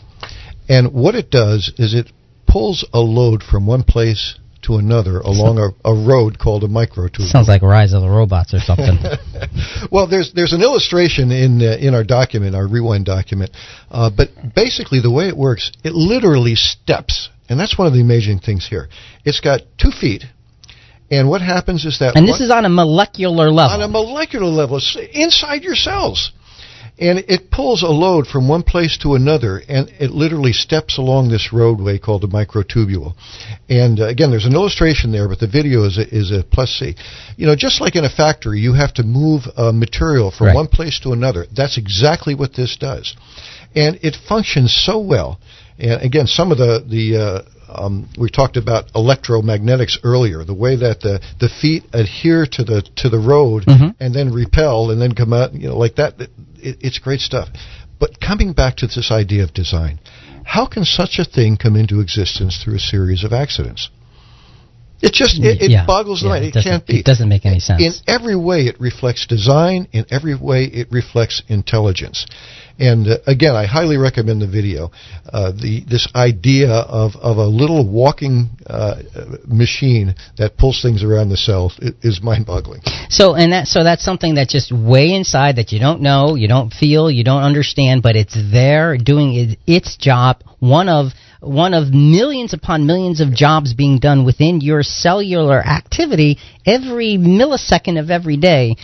[SPEAKER 4] and what it does is it pulls a load from one place to another along a, a road called a microtubule.
[SPEAKER 2] Sounds like Rise of the Robots or something. *laughs*
[SPEAKER 4] well, there's there's an illustration in uh, in our document, our rewind document, uh, but basically the way it works, it literally steps, and that's one of the amazing things here. It's got two feet, and what happens is that
[SPEAKER 2] and this is on a molecular level.
[SPEAKER 4] on a molecular level, it's inside your cells. And it pulls a load from one place to another, and it literally steps along this roadway called a microtubule. And uh, again, there's an illustration there, but the video is a, is a plus C. You know, just like in a factory, you have to move uh, material from
[SPEAKER 2] Right.
[SPEAKER 4] one place to another. That's exactly what this does, and it functions so well. And again, some of the the uh, um, we talked about electromagnetics earlier. The way that the the feet adhere to the to the road
[SPEAKER 2] Mhm.
[SPEAKER 4] and then repel and then come out, you know, like that. It, it's great stuff. But coming back to this idea of design, how can such a thing come into existence through a series of accidents? It just it, it
[SPEAKER 2] Yeah.
[SPEAKER 4] boggles the
[SPEAKER 2] Yeah,
[SPEAKER 4] mind.
[SPEAKER 2] it
[SPEAKER 4] It, can't be.
[SPEAKER 2] it doesn't make any sense.
[SPEAKER 4] In every way, it reflects design. In every way, it reflects intelligence. And uh, again, I highly recommend the video. Uh, the this idea of, of a little walking uh, machine that pulls things around the cell is mind-boggling.
[SPEAKER 2] So and that so that's something that's just way inside that you don't know, you don't feel, you don't understand, but it's there doing it, its job. One of one of millions upon millions of jobs being done within your cellular activity every millisecond of every day.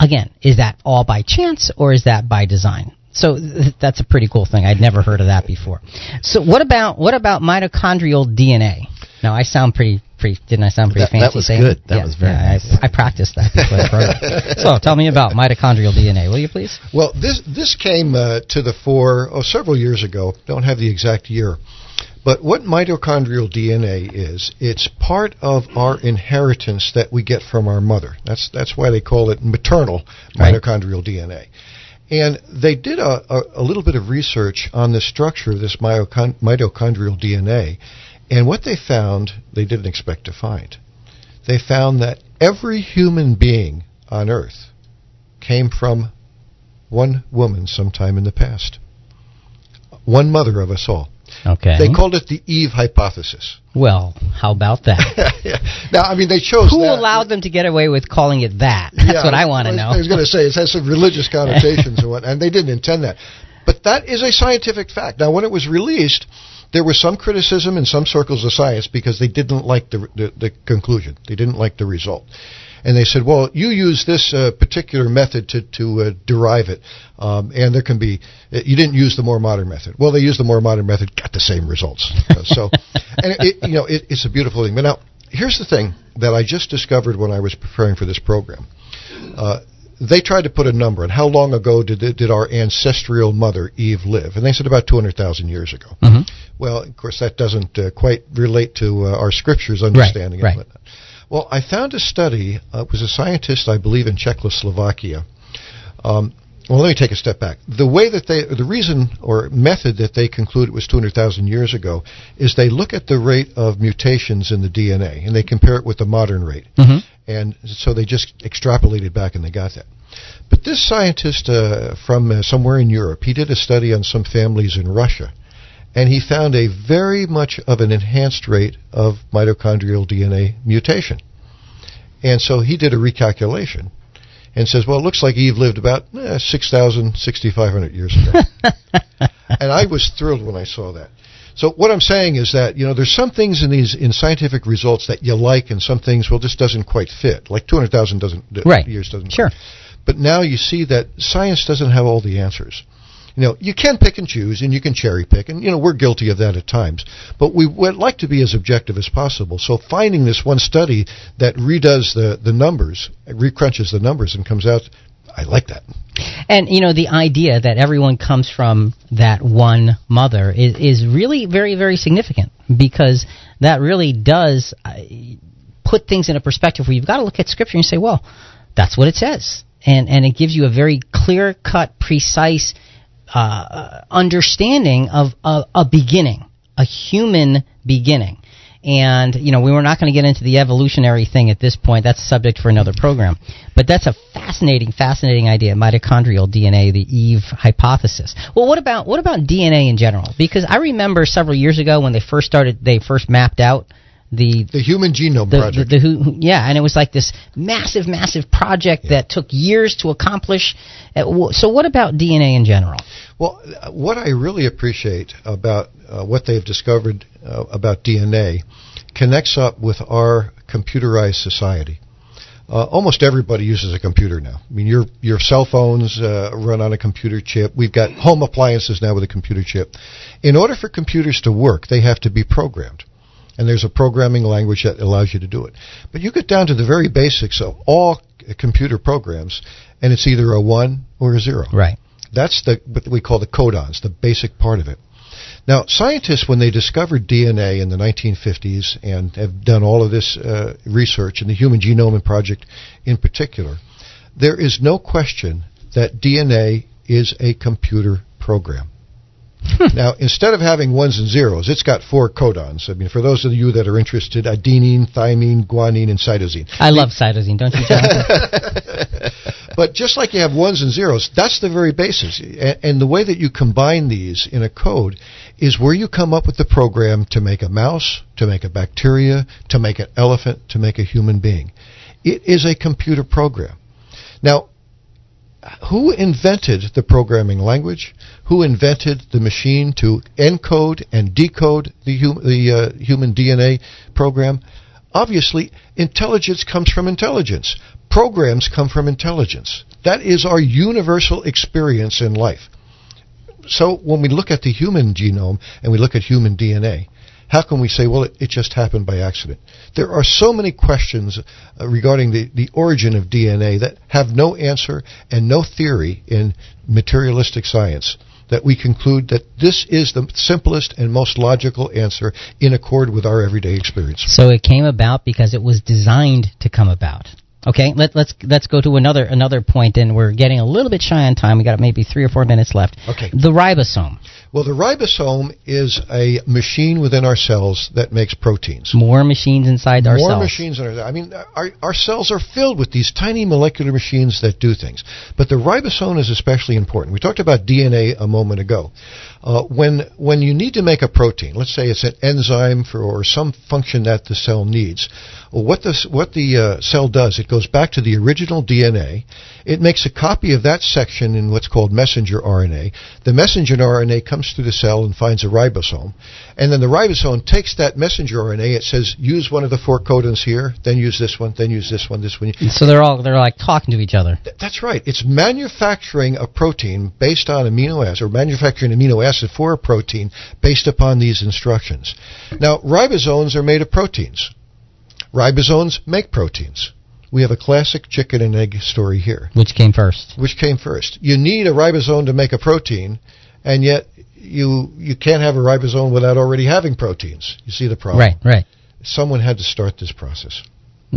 [SPEAKER 2] Again, is that all by chance or is that by design? So th- *laughs* that's a pretty cool thing. I'd never heard of that before. So what about what about mitochondrial DNA? Now I sound pretty pretty didn't I sound pretty
[SPEAKER 3] That-
[SPEAKER 2] fancy?
[SPEAKER 3] that was
[SPEAKER 2] saying
[SPEAKER 3] good. That
[SPEAKER 2] Yeah,
[SPEAKER 3] was very
[SPEAKER 2] yeah, I, I practiced that before the program. *laughs* So tell me about mitochondrial DNA, will you please?
[SPEAKER 4] Well, this this came uh, to the fore oh, several years ago. Don't have the exact year, but what mitochondrial DNA is, it's part of our inheritance that we get from our mother. That's that's why they call it maternal
[SPEAKER 2] Right.
[SPEAKER 4] mitochondrial DNA. And they did a, a, a little bit of research on the structure of this mitochondrial DNA, and what they found, they didn't expect to find. They found that every human being on Earth came from one woman sometime in the past. One mother of us all.
[SPEAKER 2] Okay.
[SPEAKER 4] They called it the Eve hypothesis.
[SPEAKER 2] well, how about that? *laughs*
[SPEAKER 4] yeah. Now, I mean, they chose
[SPEAKER 2] Who
[SPEAKER 4] that.
[SPEAKER 2] allowed them to get away with calling it that? That's
[SPEAKER 4] Yeah,
[SPEAKER 2] what I want to know.
[SPEAKER 4] I was going to say it has some religious connotations and what, and they didn't intend that. But that is a scientific fact. Now, when it was released, there was some criticism in some circles of science because they didn't like the the, the conclusion. They didn't like the result. And they said, "Well, you use this uh, particular method to to uh, derive it, um, and there can be uh, you didn't use the more modern method." Well, they used the more modern method, got the same results. Uh, so, *laughs* and it, it, you know, it, it's a beautiful thing. But now, here's the thing that I just discovered when I was preparing for this program. Uh, they tried to put a number on how long ago did did our ancestral mother Eve live, and they said about 200,000 years ago.
[SPEAKER 2] Mhm.
[SPEAKER 4] Well, of course, that doesn't uh, quite relate to uh, our scriptures understanding
[SPEAKER 2] right.
[SPEAKER 4] and whatnot. Well, I found a study. Uh, it was a scientist, I believe, in Czechoslovakia. Um, well, let me take a step back. The way that they, the reason or method that they conclude it was 200,000 years ago is they look at the rate of mutations in the DNA and they compare it with the modern rate.
[SPEAKER 2] Mhm.
[SPEAKER 4] And so they just extrapolated back and they got that. But this scientist uh, from uh, somewhere in Europe, he did a study on some families in Russia, and he found a very much of an enhanced rate of mitochondrial DNA mutation. And so he did a recalculation and says, well, it looks like Eve lived about eh, 6,000, 6,500 years ago. *laughs* and I was thrilled when I saw that. So what I'm saying is that you know there's some things in these in scientific results that you like, and some things well this doesn't quite fit. Like 200,000 doesn't
[SPEAKER 2] Right.
[SPEAKER 4] years doesn't.
[SPEAKER 2] Sure.
[SPEAKER 4] But now you see that science doesn't have all the answers. You know, you can pick and choose, and you can cherry pick, and you know we're guilty of that at times. But we would like to be as objective as possible. So finding this one study that redoes the the numbers, recrunches the numbers, and comes out, I like that.
[SPEAKER 2] And you know the idea that everyone comes from that one mother is, is really very very significant because that really does uh, put things in a perspective where you've got to look at scripture and say, well, that's what it says, and and it gives you a very clear cut, precise uh, understanding of a, a beginning, a human beginning. And you know we were not going to get into the evolutionary thing at this point. That's a subject for another program. But that's a fascinating, fascinating idea. Mitochondrial DNA, the Eve hypothesis. Well, what about what about DNA in general? Because I remember several years ago when they first started, they first mapped out the
[SPEAKER 4] The Human Genome
[SPEAKER 2] the,
[SPEAKER 4] Project.
[SPEAKER 2] the, the yeah, and it was like this massive, massive project that took years to accomplish. Uh, So, what about DNA in general?
[SPEAKER 4] Well, uh, what I really appreciate about uh, what they've discovered uh, about DNA connects up with our computerized society. Uh, almost everybody uses a computer now. I mean, your your cell phones uh, run on a computer chip. We've got home appliances now with a computer chip. In order for computers to work, they have to be programmed, and there's a programming language that allows you to do it. But you get down to the very basics of all computer programs, and it's either a one or a zero.
[SPEAKER 2] Right.
[SPEAKER 4] That's the what we call the codons, the basic part of it. Now, scientists, when they discovered DNA in the 1950s and have done all of this uh, research in the Human Genome Project in particular, there is no question that DNA is a computer program. Hmm. now, instead of having ones and zeros, it's got four codons. I mean, for those of you that are interested, adenine, thymine, guanine, and cytosine.
[SPEAKER 2] I love cytosine, don't you, Jonathan? *laughs*
[SPEAKER 4] but just like you have ones and zeros, that's the very basis. And the way that you combine these in a code is where you come up with the program to make a mouse, to make a bacteria, to make an elephant, to make a human being. It is a computer program. Now, who invented the programming language? Who invented the machine to encode and decode the, hum- the uh, human DNA program? Obviously, intelligence comes from intelligence. Programs come from intelligence. That is our universal experience in life. So when we look at the human genome and we look at human DNA, how can we say, well, it, it just happened by accident? There are so many questions uh, regarding the, the origin of DNA that have no answer and no theory in materialistic science that we conclude that this is the simplest and most logical answer in accord with our everyday experience.
[SPEAKER 2] So it came about because it was designed to come about. Okay, let, let's let's go to another another point, and we're getting a little bit shy on time. We got maybe three or four minutes left.
[SPEAKER 4] Okay.
[SPEAKER 2] The ribosome.
[SPEAKER 4] Well, the ribosome is a machine within our cells that makes proteins.
[SPEAKER 2] More machines inside
[SPEAKER 4] More
[SPEAKER 2] our cells.
[SPEAKER 4] More machines in our. I mean, our our cells are filled with these tiny molecular machines that do things. But the ribosome is especially important. We talked about DNA a moment ago. Uh, when when you need to make a protein, let's say it's an enzyme for or some function that the cell needs, well, what the what the uh, cell does, it goes back to the original DNA. It makes a copy of that section in what's called messenger RNA. The messenger RNA comes through the cell and finds a ribosome, and then the ribosome takes that messenger RNA. It says use one of the four codons here, then use this one, then use this one, this one.
[SPEAKER 2] So they're all they're like talking to each other.
[SPEAKER 4] Th- that's right. It's manufacturing a protein based on amino acids, or manufacturing amino acid for a protein based upon these instructions. Now ribosomes are made of proteins. Ribosomes make proteins. We have a classic chicken and egg story here.
[SPEAKER 2] Which came first?
[SPEAKER 4] Which came first? You need a ribosome to make a protein, and yet you you can't have a ribosome without already having proteins. You see the problem?
[SPEAKER 2] Right, right.
[SPEAKER 4] Someone had to start this process.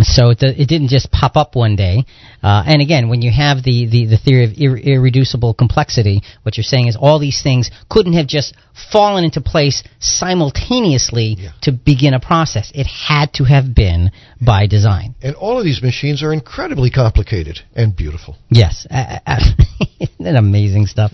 [SPEAKER 2] So it, it didn't just pop up one day. Uh, and again, when you have the, the, the theory of ir- irreducible complexity, what you're saying is all these things couldn't have just fallen into place simultaneously
[SPEAKER 4] Yeah.
[SPEAKER 2] to begin a process. It had to have been by design.
[SPEAKER 4] And all of these machines are incredibly complicated and beautiful.
[SPEAKER 2] Yes, uh, *laughs* uh, isn't that amazing stuff,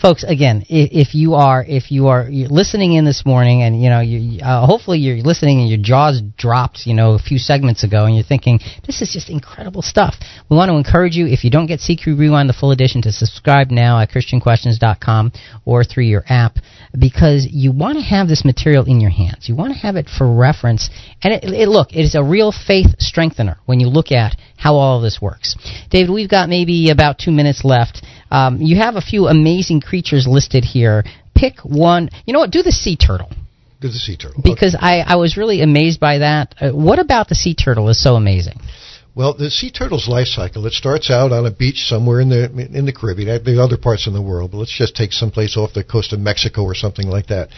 [SPEAKER 2] folks? Again, if, if you are if you are listening in this morning, and you know, you, uh, hopefully you're listening and your jaws dropped, you know, a few segments ago, and you're thinking this is just incredible stuff. We want to encourage you if you don't get CQ Rewind the full edition to subscribe now at ChristianQuestions.com or through your app because you want to have this material in your hands. You want to have it for reference, and it, it look it is a real faith strengthener when you look at how all of this works. David, we've got maybe about two minutes left. Um, you have a few amazing creatures listed here. Pick one. You know what? Do the sea turtle
[SPEAKER 4] Do the sea turtle.
[SPEAKER 2] because I, I was really amazed by that. Uh, what about the sea turtle is so amazing?
[SPEAKER 4] Well, the sea turtle's life cycle, it starts out on a beach somewhere in the in the Caribbean. There are other parts in the world, but let's just take someplace off the coast of Mexico or something like that.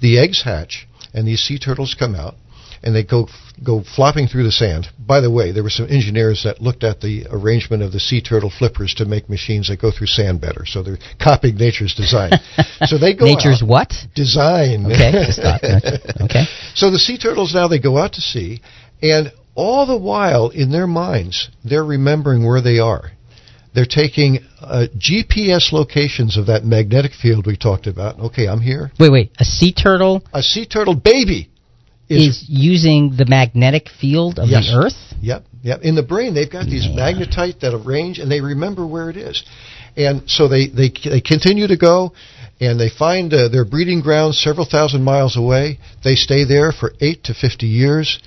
[SPEAKER 4] The eggs hatch, and these sea turtles come out, and they go go flopping through the sand. By the way, there were some engineers that looked at the arrangement of the sea turtle flippers to make machines that go through sand better. So they're copying nature's design. *laughs* so they go
[SPEAKER 2] Nature's
[SPEAKER 4] out,
[SPEAKER 2] what?
[SPEAKER 4] design.
[SPEAKER 2] Okay, okay. *laughs*
[SPEAKER 4] So the sea turtles now they go out to sea, and all the while in their minds they're remembering where they are. They're taking uh, GPS locations of that magnetic field we talked about. Okay, I'm here.
[SPEAKER 2] Wait, wait. A sea turtle
[SPEAKER 4] A sea turtle baby
[SPEAKER 2] is, using the magnetic field of
[SPEAKER 4] Yes.
[SPEAKER 2] the Earth.
[SPEAKER 4] Yep, yep. In the brain, they've got these magnetite that arrange, and they remember where it is. And so they they they continue to go, and they find uh, their breeding grounds several thousand miles away. They stay there for eight to fifty years,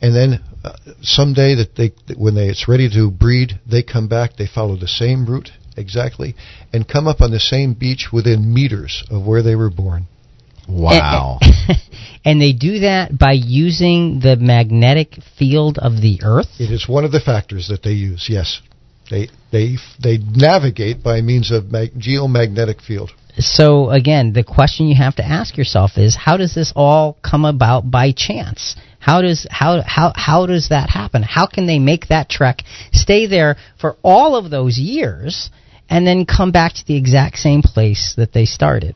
[SPEAKER 4] and then uh, someday that they when they it's ready to breed, they come back. They follow the same route exactly, and come up on the same beach within meters of where they were born.
[SPEAKER 3] Wow. *laughs*
[SPEAKER 2] and they do that by using the magnetic field of the Earth.
[SPEAKER 4] It is one of the factors that they use. Yes, they they they navigate by means of mag- geomagnetic field.
[SPEAKER 2] So again, the question you have to ask yourself is how does this all come about by chance? How does how how how does that happen? How can they make that trek, stay there for all of those years and then come back to the exact same place that they started?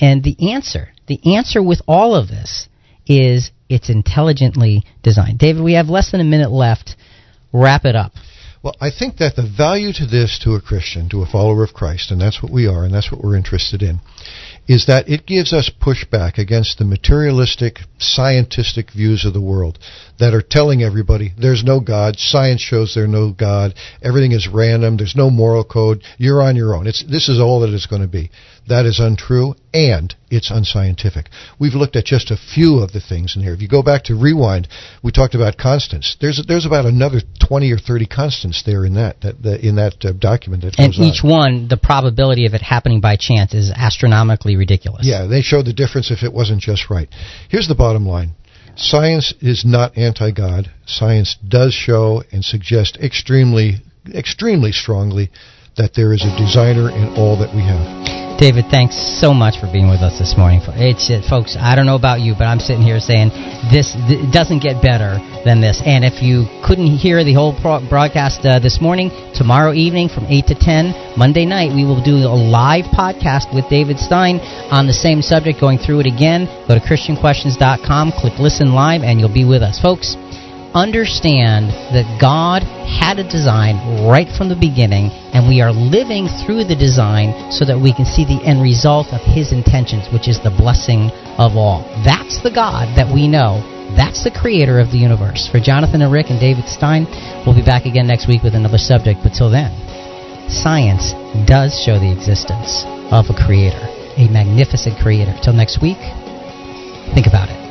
[SPEAKER 2] And the answer, the answer with all of this is it's intelligently designed. David, we have less than a minute left. Wrap it up.
[SPEAKER 4] Well, I think that the value to this to a Christian, to a follower of Christ, and that's what we are, and that's what we're interested in, is that it gives us pushback against the materialistic, scientific views of the world that are telling everybody there's no God, science shows there's no God, everything is random, there's no moral code, you're on your own. It's, this is all that it's going to be. That is untrue, and it's unscientific. We've looked at just a few of the things in here. If you go back to Rewind, we talked about constants. There's there's about another 20 or 30 constants there in that, that, that in that uh, document. That
[SPEAKER 2] and each on. one, the probability of it happening by chance is astronomically ridiculous.
[SPEAKER 4] Yeah, they showed the difference if it wasn't just right. Here's the bottom line. Science is not anti-God. Science does show and suggest extremely, extremely strongly that there is a designer in all that we have.
[SPEAKER 2] David, thanks so much for being with us this morning. It's, it, folks, I don't know about you, but I'm sitting here saying this th- doesn't get better than this. And if you couldn't hear the whole pro- broadcast uh, this morning, tomorrow evening from 8 to 10, Monday night, we will do a live podcast with David Stein on the same subject, going through it again. Go to ChristianQuestions.com, click listen live, and you'll be with us. Folks, understand that God had a design right from the beginning, and we are living through the design so that we can see the end result of His intentions, which is the blessing of all. That's the God that we know. That's the creator of the universe. For Jonathan and Rick and David Stein, we'll be back again next week with another subject, but till then, science does show the existence of a creator, a magnificent creator. Till next week, think about it.